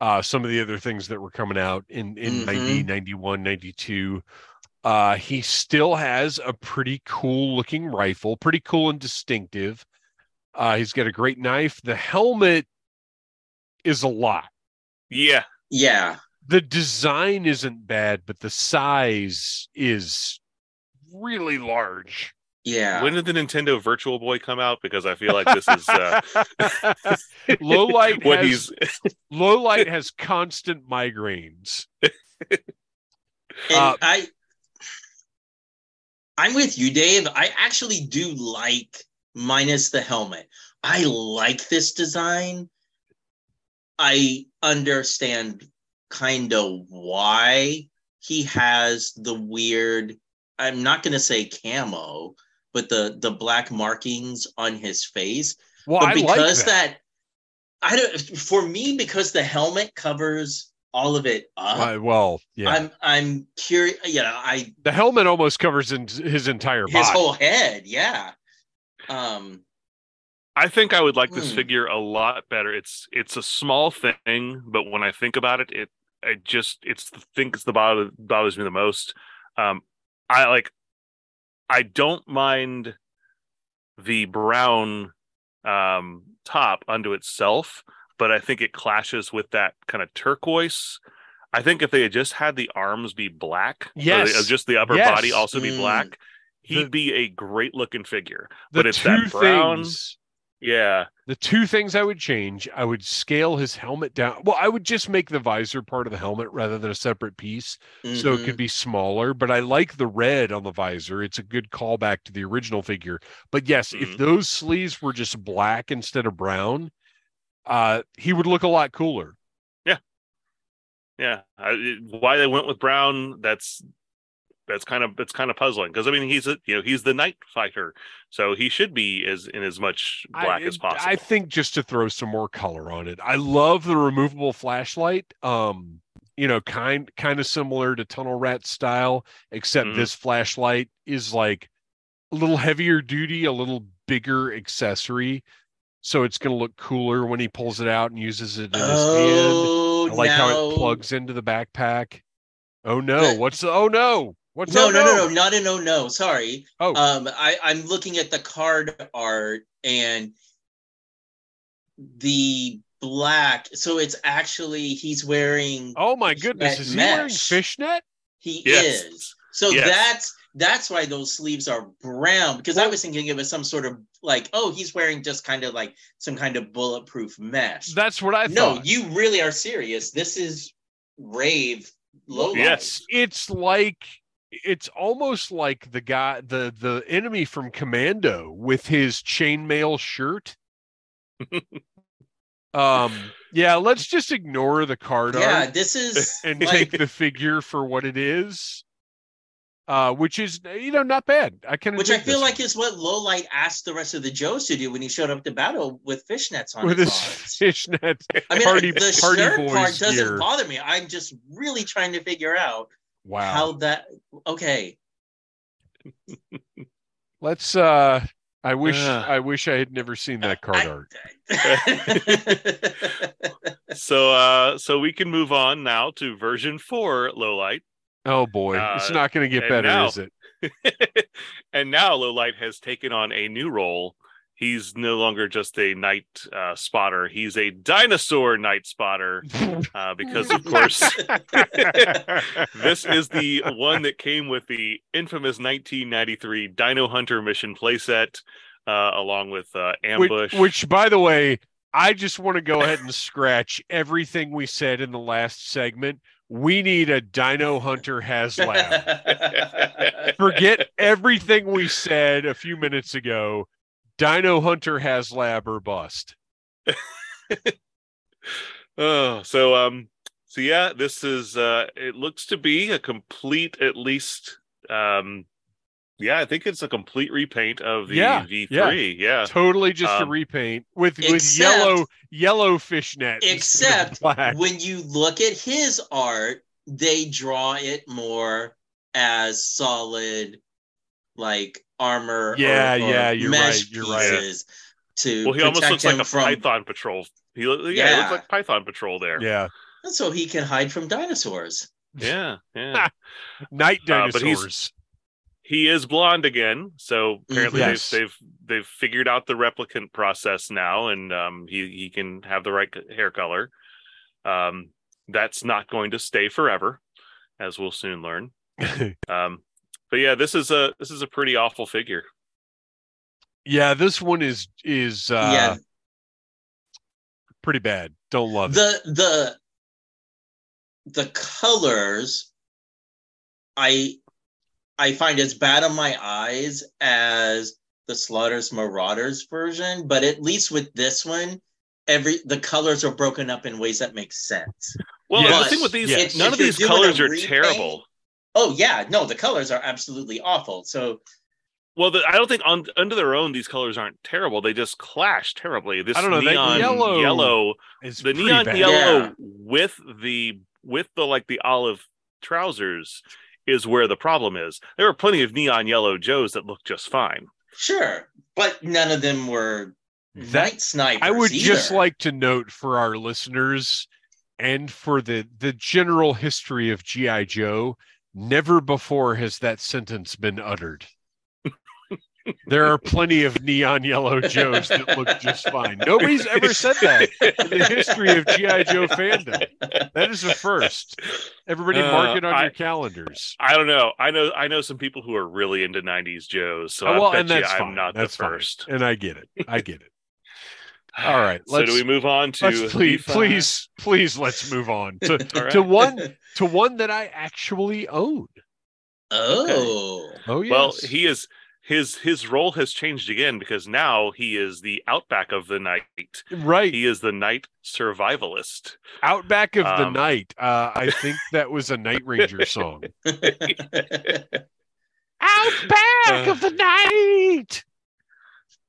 uh, some of the other things that were coming out in in Mhm. 90, 91, 92. Uh, he still has a pretty cool looking rifle, pretty cool and distinctive. Uh, he's got a great knife. The helmet is a lot. Yeah, Yeah. The design isn't bad, but the size is really large. Yeah. when did the Nintendo Virtual Boy come out? Because I feel like this is uh, low light what has, he's low light has constant migraines. And Uh, I I'm with you, Dave. I actually do like minus the helmet. I like this design. I understand kind of why he has the weird I'm not going to say camo, but the the black markings on his face. Well, but I because like that. I don't for me because the helmet covers all of it up. Uh, well, yeah. I'm I'm curious. You know, I the helmet almost covers in, his entire his body. whole head. Yeah. Um. I think I would like this Hmm. figure a lot better. It's it's a small thing, but when I think about it, it I just it's the thing that's the bother bothers me the most. Um, I like I don't mind the brown um top unto itself, but I think it clashes with that kind of turquoise. I think if they had just had the arms be black, or Yes. the- just the upper Yes. body also be Mm. black, he'd The- be a great looking figure. But it's that brown. things Yeah, the two things I would change, I would scale his helmet down. Well, I would just make the visor part of the helmet rather than a separate piece. So it Mhm. could be smaller, but I like the red on the visor. It's a good callback to the original figure. But yes, if Mhm. those sleeves were just black instead of brown, uh, he would look a lot cooler. yeah. I, why they went with brown? That's that's kind of it's kind of puzzling because I mean he's a you know he's the night fighter, so he should be as in as much black I, as possible. I think just to throw some more color on it. I love the removable flashlight. Um, you know, kind kind of similar to Tunnel Rat style, except Mhm. this flashlight is like a little heavier duty, a little bigger accessory. So it's going to look cooler when he pulls it out and uses it in his hand. Oh, I like how it plugs into the backpack. Oh no! What's the, oh no? What's No, oh, no, no, no, not a no, no. Sorry. Oh, Um, I, I'm looking at the card art and the black. So it's actually he's wearing. oh my goodness! that Is he wearing fishnet? He Yes. is. So Yes. that's that's why those sleeves are brown because I was thinking it was some sort of like, oh, he's wearing just kind of like some kind of bulletproof mesh. That's what I no, thought. No, you really are serious. This is rave low. Yes. it's like it's almost like the guy the the enemy from commando with his chainmail shirt um yeah let's just ignore the card Yeah, this is and like, take the figure for what it is uh which is you know not bad i can which I feel like is what Lowlight asked the rest of the Joes to do when he showed up to battle with fishnets on with his his arms. fishnet I mean, Hardy- the Hardy shirt Boys part doesn't gear. bother me. I'm just really trying to figure out wow how that. Okay, let's uh i wish Ugh. i wish i had never seen that card I- art so uh so we can move on now to version four low light. oh boy it's Uh, not going to get better now- is it and now low light has taken on a new role he's no longer just a night uh, spotter he's a dinosaur night spotter uh, because of course this is the one that came with the infamous 1993 dino hunter mission playset uh, along with uh, which, ambush which, by the way, I just want to go ahead and scratch everything we said in the last segment. We need a Dino Hunter HasLab. Forget everything we said a few minutes ago. Dino Hunter HasLab or bust. Oh, so um, so yeah, this is uh, it looks to be a complete, at least, um, yeah, I think it's a complete repaint of the Yeah, V three. Yeah, Totally just a Um, repaint with with yellow yellow fishnet. Except when you look at his art, they draw it more as solid, like armor. Yeah, or yeah, you're mesh right, you're right. To well, he almost looks like a from, Python patrol. He look- yeah, he Yeah. looks like Python patrol there. yeah, and so he can hide from dinosaurs. yeah, yeah. night Uh, dinosaurs. he is blonde again, so apparently Yes. they've, they've they've figured out the replicant process now, and um, he he can have the right hair color. Um, that's not going to stay forever, as we'll soon learn. Um, but yeah, this is a this is a pretty awful figure. yeah, this one is is uh, yeah, pretty bad. Don't love it. the the the colors i i find as bad on my eyes as the slaughters marauders version but at least with this one every the colors are broken up in ways that make sense Well, and the thing with these, Yes. none if of these colors are repaint- terrible. Oh yeah no the colors are absolutely awful so Well, the, I don't think on under their own these colors aren't terrible. They just clash terribly. This I don't know, that neon yellow yellow It's the neon bad. yellow Yeah. with the with the like the olive trousers is where the problem is. There are plenty of neon yellow Joes that look just fine. sure but none of them were That- night snipers I would just like to note for our listeners and for the the general history of GI Joe, never before has that sentence been uttered. there are plenty of neon yellow Joes that look just fine. Nobody's ever said that in the history of GI Joe fandom. That is a first. Everybody mark it on Uh, I- your calendars. I don't know. I know. I know some people who are really into '90s Joes, so Oh, I bet you I'm fine. not That's the fine. first. And I get it. I get it. All right, so do we move on to Let's please, V5? please, please, let's move on to, All right. to one to one that I actually own. Oh. Oh yes. Well, he is his his role has changed again because now he is the outback of the night. right He is the night survivalist. outback of the um, night. Uh, I think that was a Night Ranger song. Outback of the night.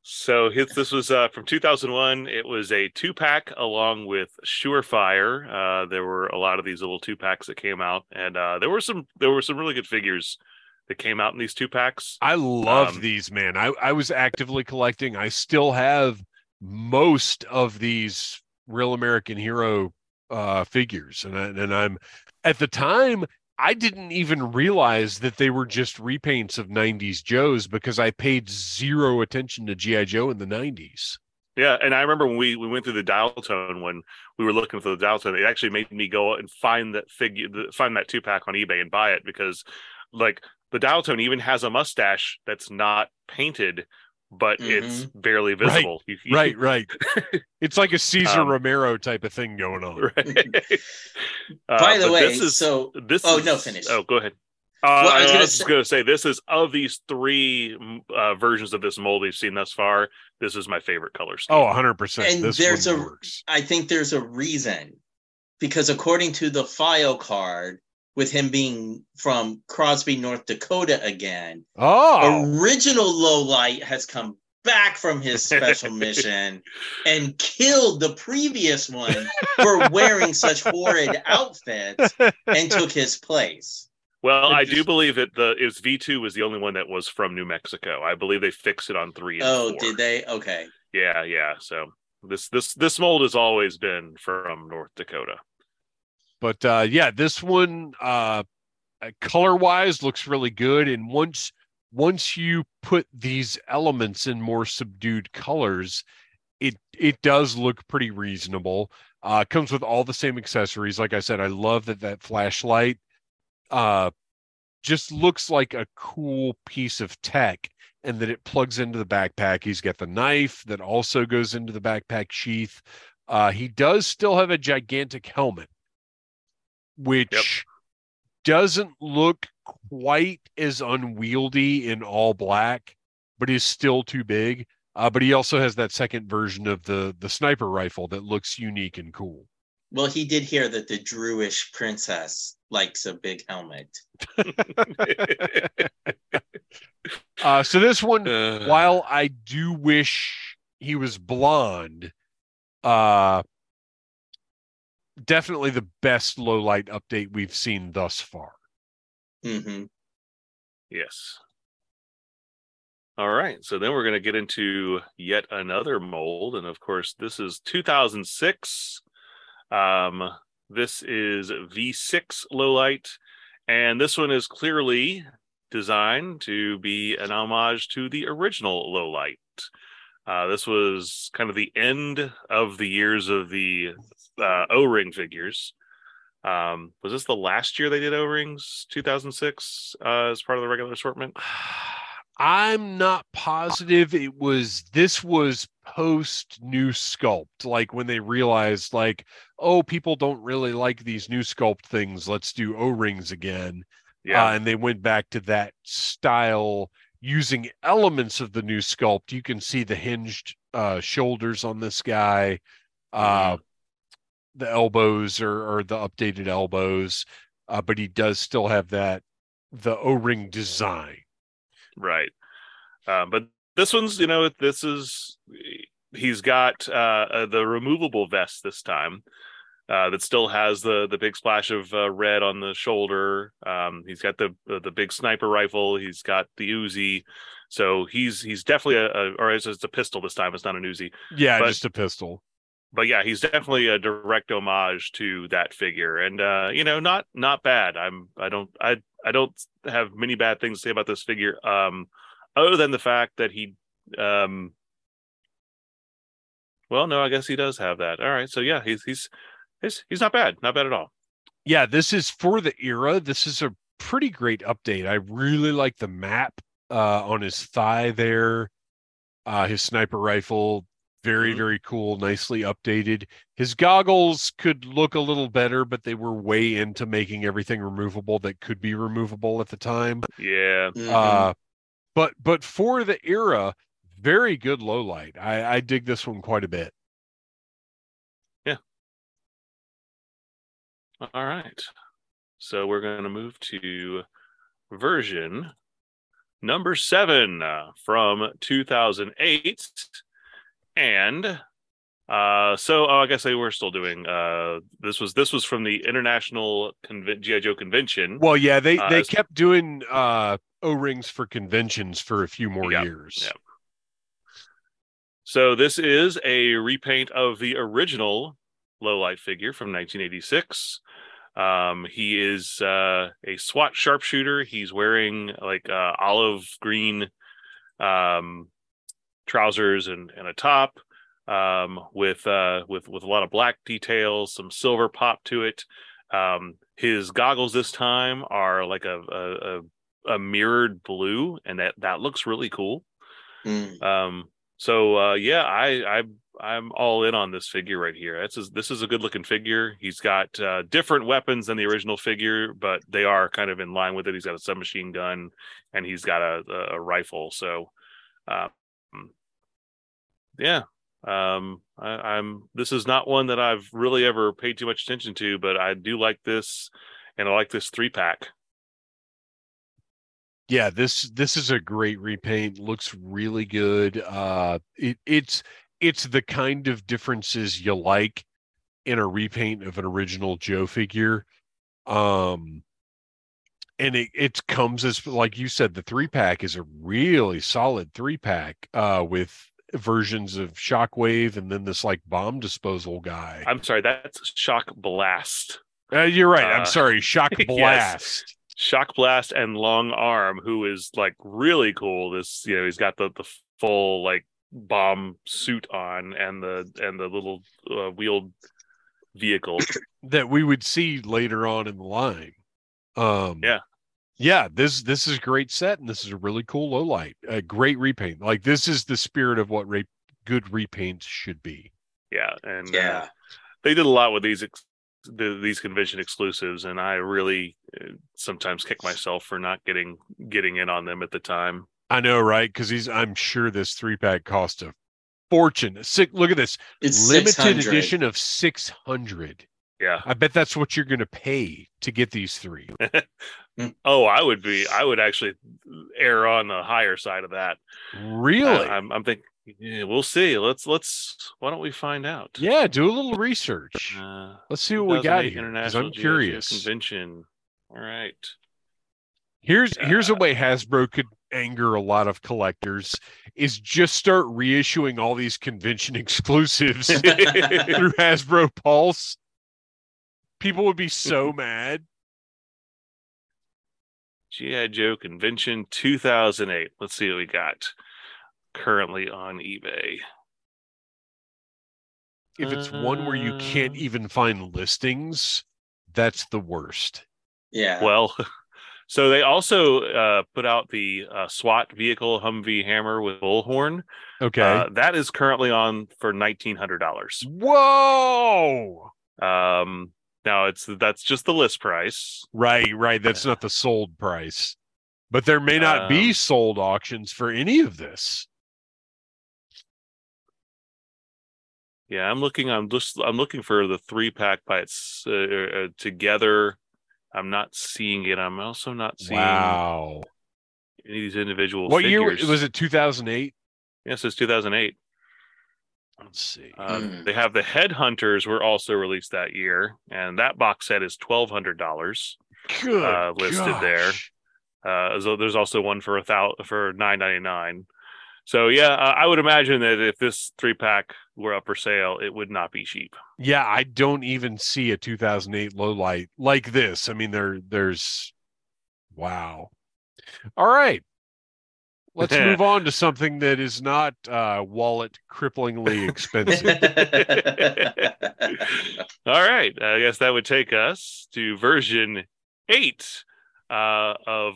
So his, this was uh, from 2001. It was a two pack along with Surefire. Uh, there were a lot of these little two packs that came out, and uh, there were some there were some really good figures that came out in these two packs. I love Um, these, man. I, I was actively collecting. I still have most of these real American hero uh, figures, and I, and I'm at the time I didn't even realize that they were just repaints of '90s Joes because I paid zero attention to GI Joe in the '90s. Yeah, and I remember when we, we went through the dial tone when we were looking for the dial tone, it actually made me go and find that figure, find that two pack on eBay and buy it because, like, the dial tone even has a mustache that's not painted, but it's barely Right, visible. You- you- Right, right. it's like a Cesar Um, Romero type of thing going on. right. Uh, By the way, this is, so this. oh, is, no, finish. Oh, go ahead. Uh, Well, I I was was, just say- going to say this is of these three uh, versions of this mold we've seen thus far. This is my favorite color scheme. Oh, 100%. And this there's one a- works. I think there's a reason because according to the file card, with him being from Crosby, North Dakota again, Oh, original low light has come back from his special mission and killed the previous one for wearing such horrid outfits and took his place. Well, I do believe that the is V two was the only one that was from New Mexico. I believe they fixed it on three. And Oh, four. did they? Okay. Yeah, yeah. So this this this mold has always been from North Dakota. But uh yeah this one uh color wise looks really good. And once once you put these elements in more subdued colors it it does look pretty reasonable. Uh comes with all the same accessories. Like i said i love that that flashlight uh just looks like a cool piece of tech and that it plugs into the backpack. He's got the knife that also goes into the backpack sheath. Uh he does still have a gigantic helmet which doesn't look quite as unwieldy in all black, but is still too big. Uh, but he also has that second version of the the sniper rifle that looks unique and cool. Well, he did hear that the Druish princess likes a big helmet. Uh, so this one, Uh, while I do wish he was blonde, uh, definitely the best low light update we've seen thus far. hmm Yes. All right. So then we're going to get into yet another mold. And of course, this is 2006. Um, this is V6 low light. And this one is clearly designed to be an homage to the original low light. Uh, this was kind of the end of the years of the uh, O ring figures. Um, was this the last year they did O rings? 2006 uh, as part of the regular assortment. I'm not positive it was this was post new sculpt like when they realized like oh people don't really like these new sculpt things let's do o-rings again Yeah, uh, and they went back to that style using elements of the new sculpt you can see the hinged uh shoulders on this guy uh the elbows or, or the updated elbows uh, but he does still have that the o-ring design right. Uh, but this one's, you know, this is he's got uh, uh, the removable vest this time. Uh, that still has the the big splash of uh, red on the shoulder. Um, he's got the, the the big sniper rifle. He's got the Uzi. So he's he's definitely a, a or it's, it's a pistol this time. It's not an Uzi. yeah But- just a pistol but yeah, he's definitely a direct homage to that figure, and uh, you know, not not bad. I'm I don't I I don't have many bad things to say about this figure. Um, other than the fact that he, um, well, no, I guess he does have that. All right, so yeah, he's he's he's he's not bad, not bad at all. Yeah, this is for the era. This is a pretty great update. I really like the map uh, on his thigh there. Uh, his sniper rifle, very Mhm. very cool, nicely updated. His goggles could look a little better, but they were way into making everything removable that could be removable at the time. Yeah, Mhm. Uh, but but for the era, very good low light. I, I dig this one quite a bit. Yeah. All right. So we're going to move to version number seven uh, from 2008, and uh, so oh, I guess they were still doing. Uh, this was this was from the International Conven- GI Joe Convention. Well, yeah, they Uh, they kept doing uh O rings for conventions for a few more Yeah, years. yeah. So this is a repaint of the original low light figure from 1986. Um, he is uh, a SWAT sharpshooter. He's wearing like uh, olive green um, trousers and, and a top um, with uh, with with a lot of black details, some silver pop to it. Um, his goggles this time are like a a, a, mirrored blue, and that that looks really cool. Mm. Um, so uh, yeah, I I I'm all in on this figure right here. This is this is a good looking figure. He's got uh, different weapons than the original figure, but they are kind of in line with it. He's got a submachine gun and he's got a a, a rifle. So, um, yeah. Um, I, I'm. This is not one that I've really ever paid too much attention to, but I do like this, and I like this three pack. Yeah, this this is a great repaint. Looks really good. Uh it, it's it's the kind of differences you like in a repaint of an original Joe figure. Um and it it comes as like you said, the three pack is a really solid three pack uh with versions of Shockwave and then this like bomb disposal guy. I'm sorry, that's Shock Blast. Uh, you're right. uh, I'm sorry. Shock yes. Blast. Shock Blast and Long Arm, who is like really cool. This, you know, he's got the the full like bomb suit on and the and the little uh, wheeled vehicle. that we would see later on in the line. Um Yeah. Yeah, this this is a great set and this is a really cool low light. A great repaint. Like this is the spirit of what re- good repaints should be. Yeah, and uh, Yeah. they did a lot with these ex- the, these convention exclusives, and I really uh, sometimes kick myself for not getting getting in on them at the time. I know, right? Because he's I'm sure this three pack cost a fortune. Sick look at this. It's Limited 600. edition of six hundred. Yeah. I bet that's what you're gonna pay to get these three. Oh, I would be. I would actually err on the higher side of that. Really? Uh, I'm, I'm thinking. Yeah, we'll see. Let's let's. Why don't we find out? yeah, do a little research. Uh, Let's see what we got 2008 here. International I'm curious. Convention. All right. Here's here's a Uh, way Hasbro could anger a lot of collectors is just start reissuing all these convention exclusives through Hasbro Pulse. People would be so mad. GI Joe Convention 2008. Let's see what we got currently on eBay. If it's one where you can't Uh. even find listings, that's the worst. Yeah. Well, so they also uh, put out the uh, SWAT vehicle Humvee Hammer with bullhorn. Okay. Uh, that is currently on for nineteen hundred dollars. Whoa. Um, now it's that's just the list price. Right, right. That's not the sold price. But there may not be Um, sold auctions for any of this. Yeah, I'm looking. I'm just. I'm looking for the three pack by its uh, uh, together. I'm not seeing it. I'm also not seeing Wow. any of these individual. What year was it? 2008? Yes, it's 2008. Let's see. Uh, Mm. They have the Headhunters were also released that year, and that box set is twelve hundred dollars. Good uh, listed there. Uh, so there's also one for a thousand for nine ninety nine. So yeah, uh, I would imagine that if this three pack were up for sale, it would not be cheap. Yeah, I don't even see a 2008 low light like this. I mean, there, there's, wow. All right, Let's move on to something that is not uh, wallet cripplingly expensive. All right. I guess that would take us to version eight uh, of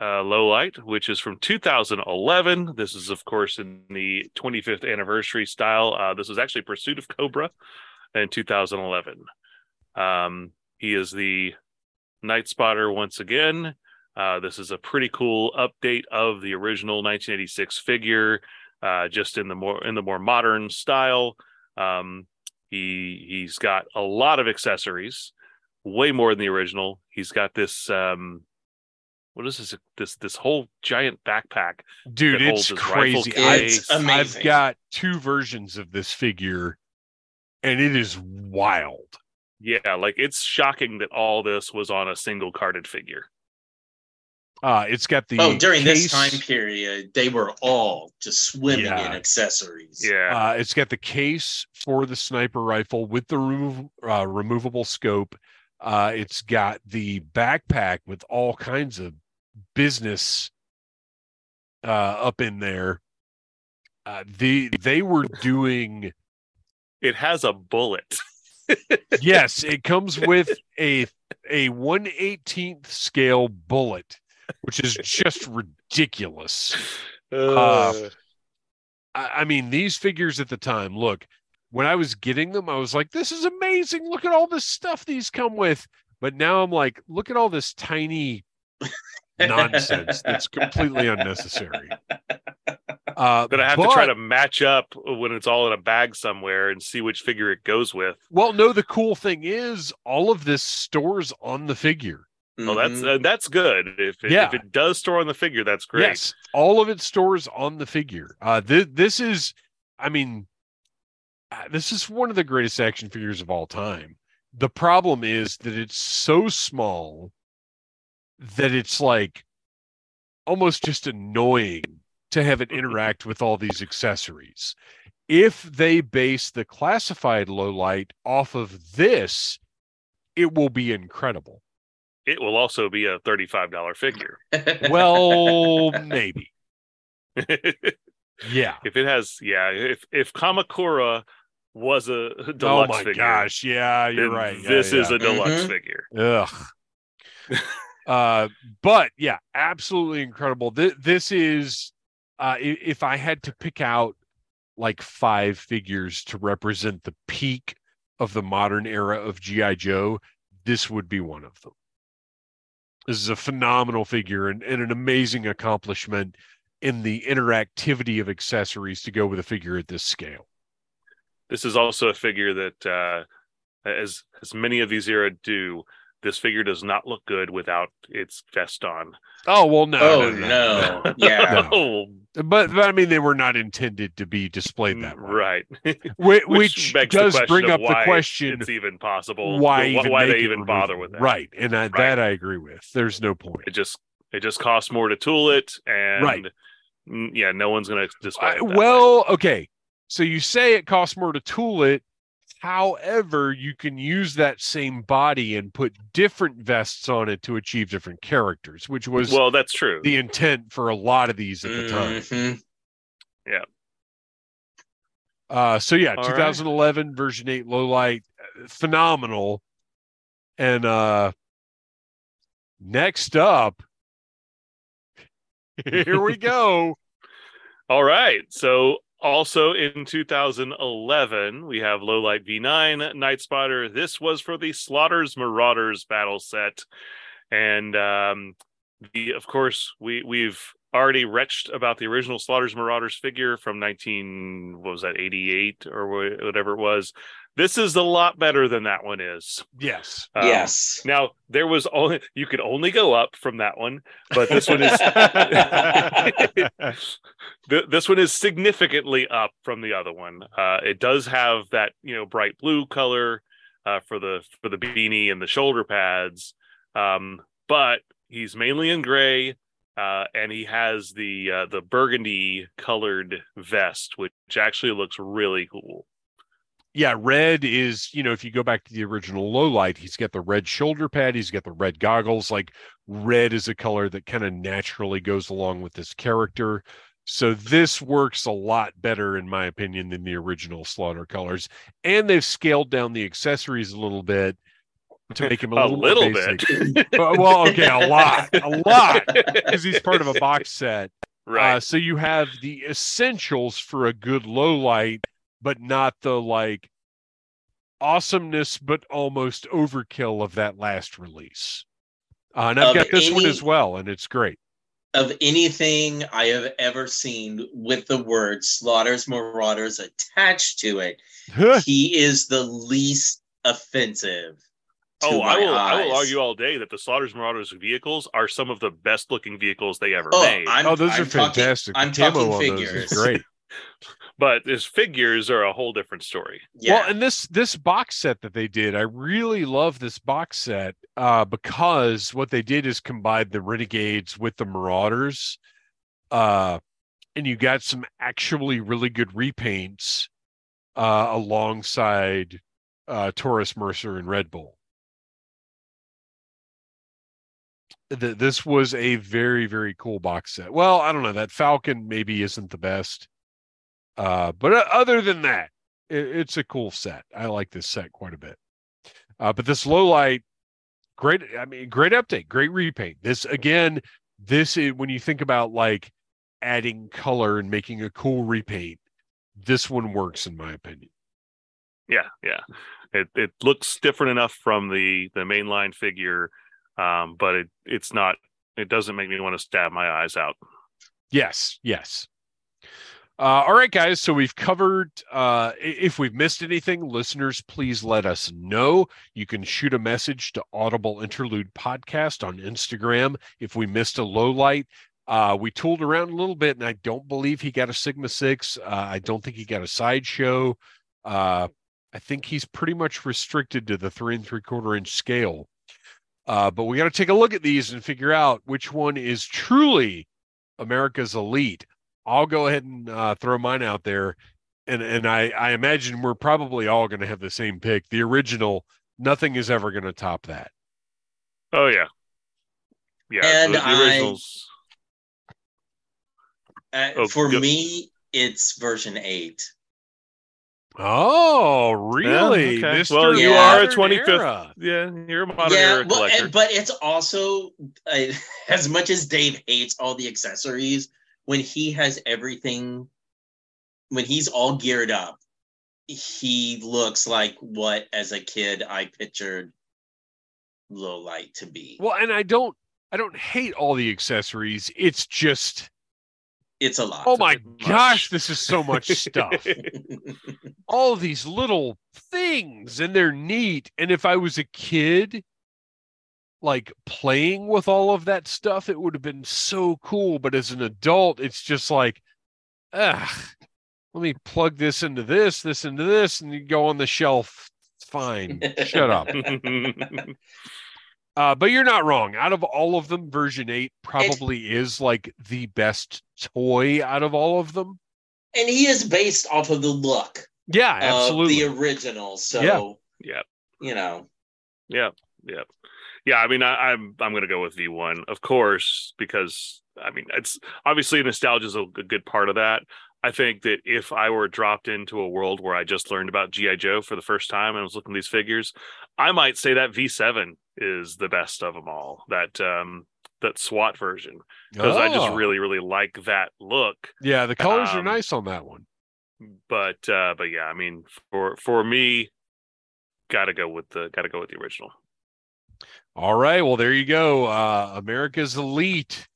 uh, Low Light, which is from 2011. This is, of course, in the 25th anniversary style. Uh, this is actually Pursuit of Cobra in 2011. Um, he is the Night Spotter once again. Uh, this is a pretty cool update of the original 1986 figure, uh, just in the more in the more modern style. Um, he he's got a lot of accessories, way more than the original. He's got this um, what is this this this whole giant backpack Dude, it's crazy. It's amazing. I've got two versions of this figure, and it is wild. yeah like it's shocking that all this was on a single carded figure Uh, it's got the oh, during this time period, they were all just swimming Yeah. in accessories. yeah Uh, it's got the case for the sniper rifle with the remov- uh, removable scope. Uh, it's got the backpack with all kinds of business uh, up in there. Uh, the they were doing it has a bullet yes, it comes with a a one eighteenth scale bullet, which is just ridiculous. Uh, I, I mean, these figures at the time, look, when I was getting them, I was like, this is amazing. Look at all this stuff these come with. But now I'm like, look at all this tiny nonsense that's completely unnecessary. Uh, that I have to try to match up when it's all in a bag somewhere and see which figure it goes with. Well, no, the cool thing is all of this stores on the figure. Oh, that's uh, that's good. If it, Yeah. if it does store on the figure, that's great. Yes, all of it stores on the figure. Uh, th- this is, I mean, uh, this is one of the greatest action figures of all time. The problem is that it's so small that it's like almost just annoying to have it interact with all these accessories. If they base the classified low light off of this, it will be incredible. It will also be a thirty-five dollar figure. Well, maybe. Yeah. if it has, yeah, if if Kamakura was a deluxe Oh my figure, gosh. Yeah, you're right. Yeah, this is a deluxe Mhm. figure. Ugh. uh, but yeah, absolutely incredible. Th- this is, uh, if I had to pick out like five figures to represent the peak of the modern era of G.I. Joe, this would be one of them. This is a phenomenal figure and, and an amazing accomplishment in the interactivity of accessories to go with a figure at this scale. This is also a figure that, uh, as as many of these era do, this figure does not look good without its vest on. Oh well, no, oh no, no, no. yeah. Oh, But, but I mean, they were not intended to be displayed that way. right. Which, Which, which begs does question bring up the question it's even possible. why wh- even why they even bother with that? right and I, Right. that i agree with there's no point It just it just costs more to tool it, and Right. yeah, no one's gonna display. I- it that way. well okay so you say it costs more to tool it however you can use that same body and put different vests on it to achieve different characters which was well, that's true. the intent for a lot of these at the time Yeah. uh so yeah All right. 2011 version 8 low light phenomenal and uh next up here we go All right. So also in 2011, we have Lowlight V9 Night Spotter. This was for the Slaughters Marauders battle set. And um the of course we we've already retched about the original Slaughters Marauders figure from 19 what was that 88 or whatever it was. This is a lot better than that one is. yes Um, yes. Now there was only you could only go up from that one, but this one is this one is significantly up from the other one. Uh, it does have that you know bright blue color uh, for the for the beanie and the shoulder pads, um, but he's mainly in gray, uh, and he has the uh, the burgundy colored vest, which actually looks really cool. Yeah, red is, you know, if you go back to the original low light, he's got the red shoulder pad, he's got the red goggles. Like red is a color that kind of naturally goes along with this character. So this works a lot better, in my opinion, than the original Slaughter colors. And they've scaled down the accessories a little bit to make him a, A little, little bit. bit. well, okay, a lot, a lot, because he's part of a box set. Right. Uh, so you have the essentials for a good low light, but not the like awesomeness, but almost overkill of that last release. Uh, and I've Of got this one as well, and it's great. of anything I have ever seen with the word Slaughter's Marauders attached to it, he is the least offensive. to oh, I my will. I will argue all day that the Slaughter's Marauders vehicles are some of the best looking vehicles they ever Oh, made. I'm, oh, those I'm are talking- fantastic. I'm camo talking on those is figures. great. but his figures are a whole different story. Yeah. Well, and this this box set that they did, I really love this box set uh, because what they did is combine the Renegades with the Marauders, uh, and you got some actually really good repaints uh, alongside uh, Taurus Mercer and Red Bull. The, this was a very very cool box set. Well, I don't know that Falcon maybe isn't the best, uh, but uh, other than that, it, it's a cool set. I like this set quite a bit. Uh, but this low light, great. I mean, great update, great repaint. This again, this is when you think about like adding color and making a cool repaint. This one works in my opinion. Yeah, yeah. It it looks different enough from the the mainline figure, um, but it it's not. It doesn't make me want to stab my eyes out. Yes, yes. Uh, all right, guys. So we've covered. Uh, if we've missed anything, listeners, please let us know. You can shoot a message to Audible Interlude Podcast on Instagram if we missed a low light. Uh, we tooled around a little bit, and I don't believe he got a Sigma Six. Uh, I don't think he got a sideshow. Uh, I think he's pretty much restricted to the three and three quarter inch scale. Uh, but we got to take a look at these and figure out which one is truly America's elite. I'll go ahead and uh, throw mine out there, and and I I imagine we're probably all going to have the same pick. The original, nothing is ever going to top that. Oh yeah, yeah. And the, the I- Uh, Oh, for go- me, it's version eight. Oh, really? okay. Well, you are a 25th Era. Yeah, you're a modern yeah, era collector. and- but it's also uh, as much as Dave hates all the accessories. When he has everything, when he's all geared up, he looks like what, as a kid, I pictured low light to be. Well, and I don't I don't hate all the accessories. It's just It's a lot. oh my gosh, this is so much stuff. all these little things and they're neat and if i was a kid like playing with all of that stuff it would have been so cool but as an adult it's just like ah let me plug this into this this into this and you go on the shelf. Fine. Shut up. Uh, but you're not wrong. Out of all of them version 8 probably is like the best toy out of all of them. And he is based off of the look yeah absolutely of the original. So, Yeah. yeah, you know, yeah, yeah, yeah. I mean, I, I'm I'm gonna go with V1, of course, because I mean, it's obviously nostalgia is a, a good part of that. I think that if I were dropped into a world where I just learned about GI Joe for the first time and was looking at these figures, I might say that V7 is the best of them all. That um that SWAT version because I just Oh. really really like that look. Yeah, the colors are Um, nice on that one. But uh but yeah, I mean, for for me, gotta go with the gotta go with the original. All right, well there you go. Uh America's Elite.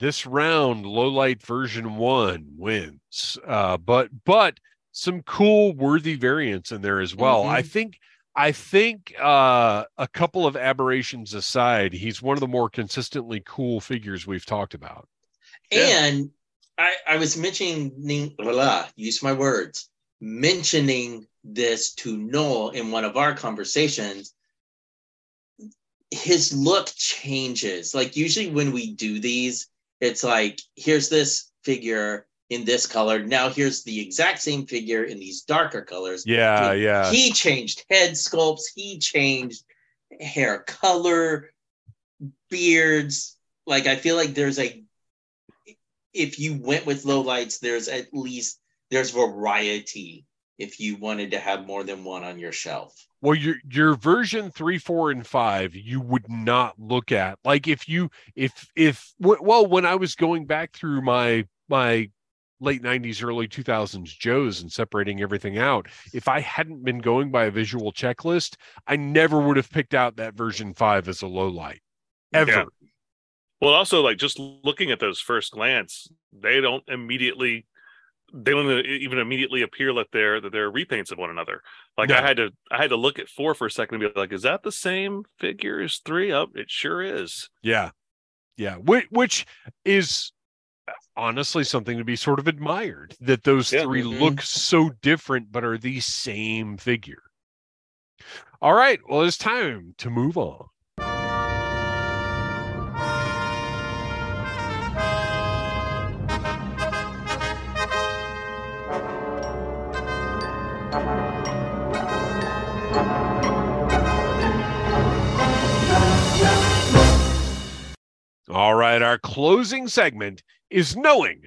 This round, low light version 1 wins. Uh but but some cool worthy variants in there as well. I think I think uh a couple of aberrations aside, he's one of the more consistently cool figures we've talked about. Yeah. And I, I was mentioning, blah, use my words, mentioning this to Noel in one of our conversations. His look changes. Like, usually when we do these, it's like, here's this figure, in this color. Now here's the exact same figure in these darker colors. Yeah, yeah. He changed head sculpts. He changed hair color, beards. Like I feel like there's a if you went with low lights, there's at least there's variety if you wanted to have more than one on your shelf. Well, your your version three, four, and five, you would not look at. Like if you if if well, when I was going back through my my late 90s early 2000s joes and separating everything out if i hadn't been going by a visual checklist i never would have picked out that version 5 as a low light ever Yeah. Well, also like just looking at those first glance, they don't immediately they don't even immediately appear like they're that they're repaints of one another. Like I had to I had to look at four for a second and be like, is that the same figure as three? Up, it sure is. Yeah. Yeah. Which, which is honestly something to be sort of admired that those Yeah. 3 Mhm. look so different, but are the same figure. All right. Well, it's time to move on. All right. Our closing segment is knowing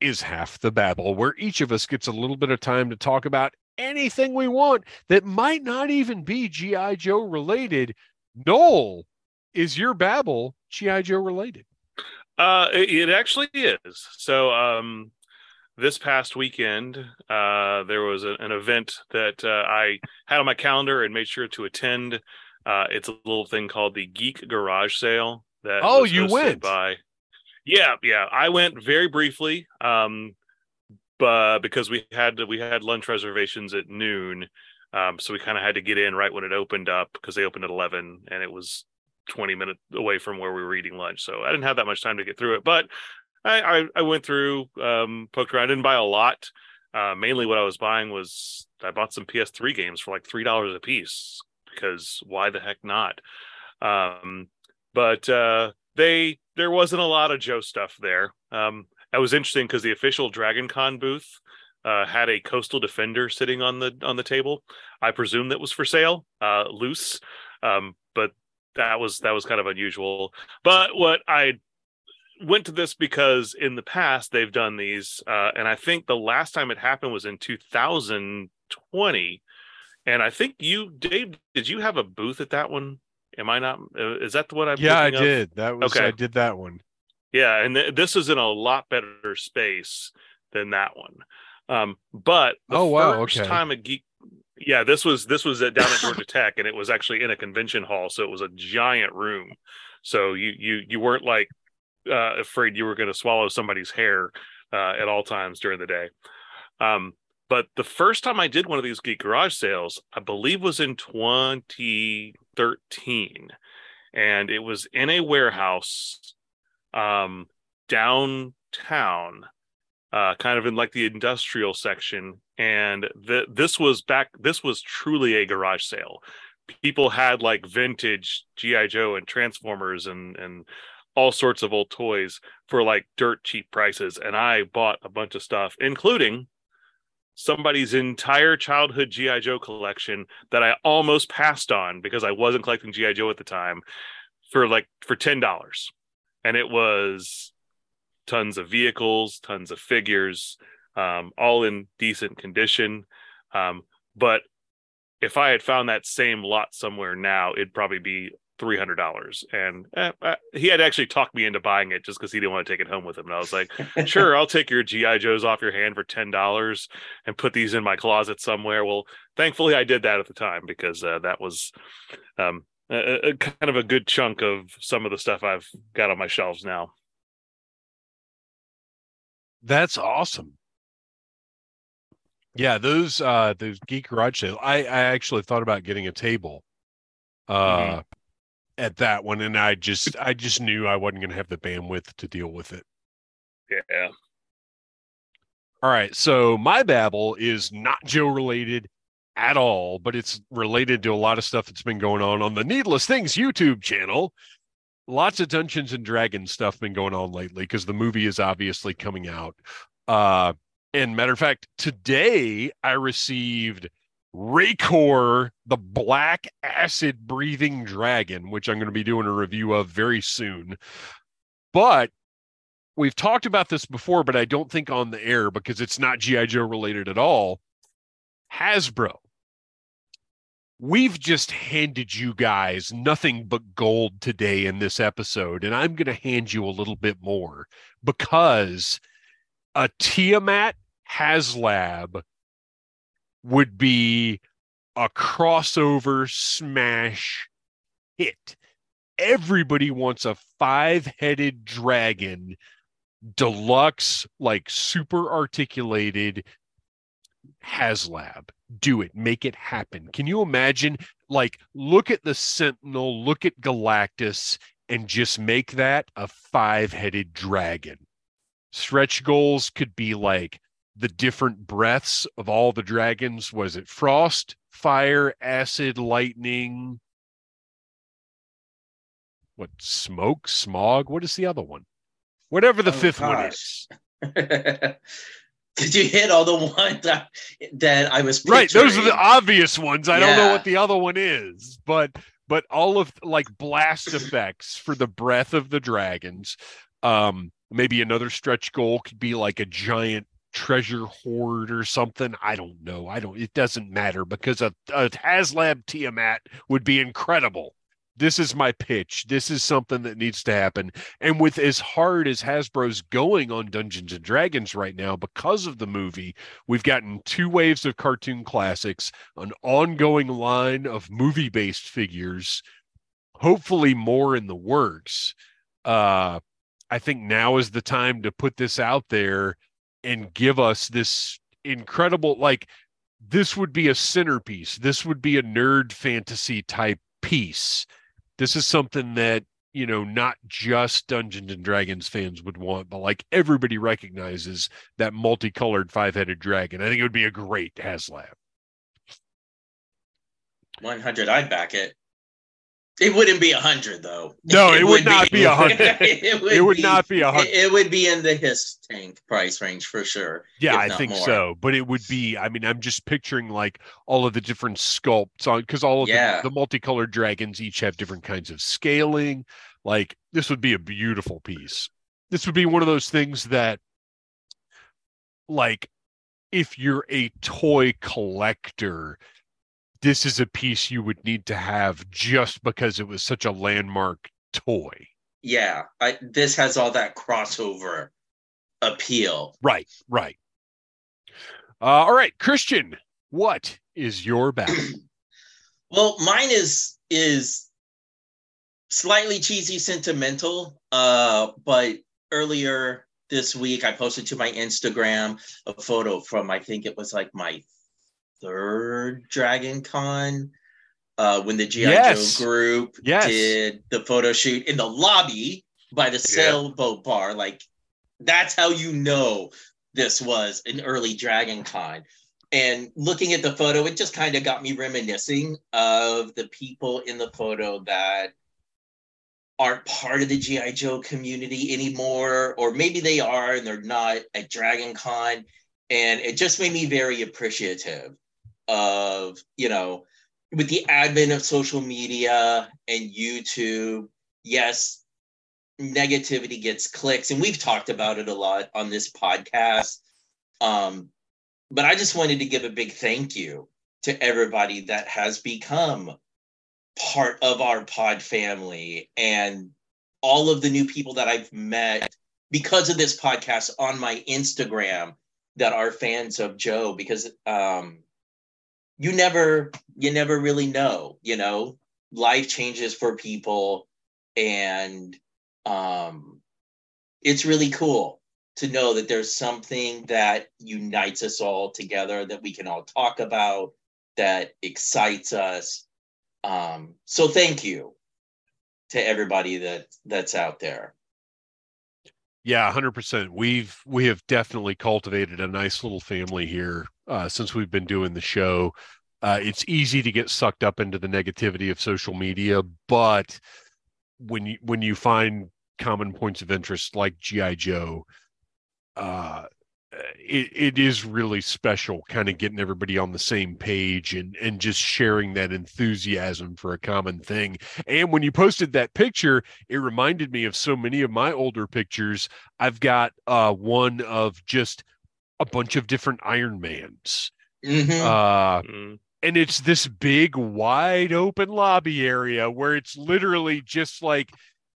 is half the babble, where each of us gets a little bit of time to talk about anything we want that might not even be G.I. Joe related. Noel, is your babble G.I. Joe related? Uh, it, it actually is. So, um, this past weekend, uh, there was a, an event that uh, I had on my calendar and made sure to attend. Uh, it's a little thing called the Geek Garage Sale. That Oh, was you went. by. Yeah, yeah, I went very briefly, um, but because we had we had lunch reservations at noon, um, so we kind of had to get in right when it opened up because they opened at eleven, and it was 20 minutes away from where we were eating lunch. So I didn't have that much time to get through it, but I, I, I went through, um, poked around. I didn't buy a lot. Uh, mainly what I was buying was I bought some PS3 games for like $3 a piece because why the heck not? Um, but, uh, they, there wasn't a lot of Joe stuff there. Um, that was interesting because the official Dragon Con booth, uh, had a coastal defender sitting on the, on the table. I presume that was for sale, uh, loose. Um, but that was that was kind of unusual. But what I went to this because in the past they've done these, uh, and I think the last time it happened was in 2020. And I think you, Dave, did you have a booth at that one? Am I not? uh, Is that the one I'm? yeah, I of? did. That was Okay. I did that one. Yeah, and th- this is in a lot better space than that one. Um, but the Oh, wow, first okay. time a geek, yeah, this was this was at, down at Georgia Tech, and it was actually in a convention hall, so it was a giant room. So you you you weren't like uh, afraid you were going to swallow somebody's hair uh, at all times during the day. Um, but the first time I did one of these geek garage sales, I believe was in 2013, and it was in a warehouse um, downtown, uh, kind of in like the industrial section. And th- this was back. This was truly a garage sale. People had like vintage GI Joe and Transformers and and all sorts of old toys for like dirt cheap prices. And I bought a bunch of stuff, including somebody's entire childhood GI Joe collection that I almost passed on because I wasn't collecting GI Joe at the time for like for ten dollars and it was tons of vehicles, tons of figures, um, all in decent condition. Um, but if I had found that same lot somewhere now, it'd probably be three hundred dollars. And eh, eh, he had actually talked me into buying it just because he didn't want to take it home with him. And I was like, "Sure, I'll take your GI Joes off your hand for ten dollars and put these in my closet somewhere." Well, thankfully, I did that at the time because uh, that was um, a, a kind of a good chunk of some of the stuff I've got on my shelves now. That's awesome. Yeah, those uh those geek garage sales. I I actually thought about getting a table uh at that one and I just I just knew I wasn't going to have the bandwidth to deal with it. Yeah. All right, so my babble is not Joe related at all, but it's related to a lot of stuff that's been going on on the Needless Things YouTube channel. Lots of Dungeons and Dragons stuff been going on lately because the movie is obviously coming out. Uh, and matter of fact, today I received Rancor, the black acid breathing dragon, which I'm going to be doing a review of very soon. But we've talked about this before, but I don't think on the air because it's not G.I. Joe related at all. Hasbro. We've just handed you guys nothing but gold today in this episode, and I'm going to hand you a little bit more because a Tiamat HasLab would be a crossover smash hit. Everybody wants a five headed dragon, deluxe, like super articulated HasLab. Do it, make it happen. Can you imagine? Like, look at the Sentinel, look at Galactus, and just make that a five headed dragon. Stretch goals could be like the different breaths of all the dragons. Was it frost fire acid lightning? What smoke smog? What is the other one? Whatever the oh, fifth gosh. one is. Did you hit all the ones that, that i was picturing? right those are the obvious ones. I yeah. don't know what the other one is but but all of like blast effects for the breath of the dragons. Um maybe another stretch goal could be like a giant treasure hoard or something. I don't know. I don't, it doesn't matter because a, a HasLab Tiamat would be incredible. This is my pitch. This is something that needs to happen. And with as hard as Hasbro's going on Dungeons and Dragons right now, because of the movie, we've gotten two waves of cartoon classics, an ongoing line of movie based figures, hopefully more in the works. Uh, I think now is the time to put this out there and give us this incredible like this would be a centerpiece. This would be a nerd fantasy type piece. This is something that you know not just dungeons and dragons fans would want but like everybody recognizes that multicolored five-headed dragon. I think it would be a great haslab. 100 i'd back it it wouldn't be a hundred though. No, it, it would, would, not be a hundred. it would, it would be, not be a hundred. It, would be in the HISS tank price range for sure. Yeah, I think more. so. But it would be. I mean, I'm just picturing like all of the different sculpts on because all of yeah. the, the multicolored dragons each have different kinds of scaling. Like this would be a beautiful piece. This would be one of those things that, like, if you're a toy collector this is a piece you would need to have just because it was such a landmark toy. Yeah, I, this has all that crossover appeal. Right, right. Uh, all right, Christian, what is your battle? well, mine is is slightly cheesy, sentimental. Uh, but earlier this week, I posted to my Instagram a photo from I think it was like my third Dragon Con uh, when the GI yes. Joe group yes. did the photo shoot in the lobby by the sailboat yeah. bar. Like that's how you know this was an early Dragon Con. And looking at the photo, it just kind of got me reminiscing of the people in the photo that aren't part of the GI Joe community anymore, or maybe they are and they're not at Dragon Con. And it just made me very appreciative of you know with the advent of social media and youtube yes negativity gets clicks and we've talked about it a lot on this podcast. Um, but i just wanted to give a big thank you to everybody that has become part of our pod family and all of the new people that i've met because of this podcast on my instagram that are fans of joe because um, you never you never really know you know? Life changes for people and um it's really cool to know that there's something that unites us all together that we can all talk about that excites us. Um so thank you to everybody that that's out there. Yeah 100% we've we have definitely cultivated a nice little family here uh, since we've been doing the show. Uh, it's easy to get sucked up into the negativity of social media, but when you when you find common points of interest like GI Joe, uh, it, it is really special kind of getting everybody on the same page and and just sharing that enthusiasm for a common thing and when you posted that picture it reminded me of so many of my older pictures i've got uh one of just a bunch of different iron mans Mhm. uh Mm. and it's this big wide open lobby area where it's literally just like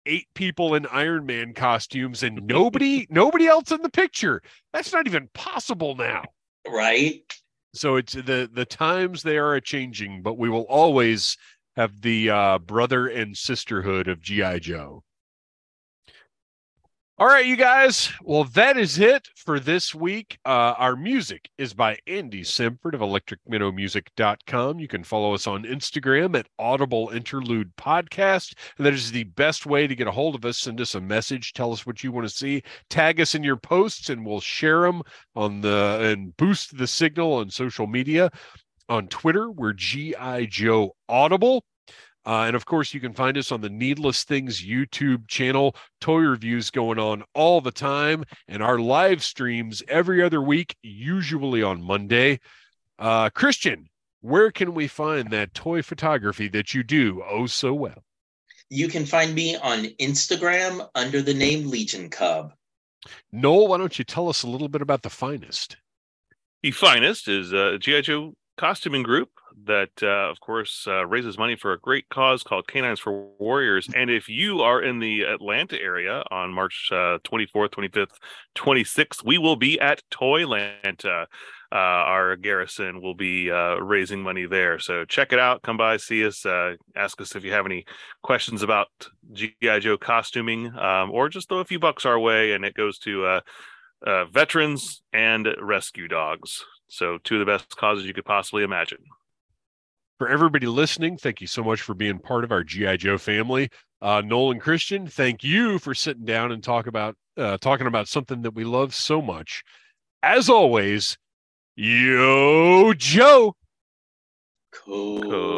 eight people in iron man costumes and nobody nobody else in the picture that's not even possible now right? so it's the the times they are a changing but we will always have the uh brother and sisterhood of gi joe all right you guys. Well that is it for this week. Uh our music is by andy Samford of electricminnowmusic.com you can follow us on instagram at audible interlude podcast. And that is the best way to get a hold of us. Send us a message. Tell us what you want to see. Tag us in your posts and we'll share them on the and boost the signal on social media. On twitter we're gi joe audible uh, and of course, you can find us on the Needless Things YouTube channel. Toy reviews going on all the time, and our live streams every other week, usually on Monday. Uh, Christian, where can we find that toy photography that you do oh so well? You can find me on Instagram under the name Legion Cub. Noel, why don't you tell us a little bit about the finest? The finest is uh, GI Joe costuming group that, uh, of course, uh, raises money for a great cause called Canines for Warriors. And if you are in the Atlanta area on March uh, 24th, 25th, 26th, we will be at Toylanta. Uh, our garrison will be uh, raising money there. So check it out. Come by, see us, uh, ask us if you have any questions about GI Joe costuming, um, or just throw a few bucks our way, and it goes to veterans and rescue dogs. So two of the best causes you could possibly imagine. For everybody listening, thank you so much for being part of our GI Joe family. Uh, Noel and Christian, thank you for sitting down and talk about uh, talking about something that we love so much. As always, yo Joe. Cobra.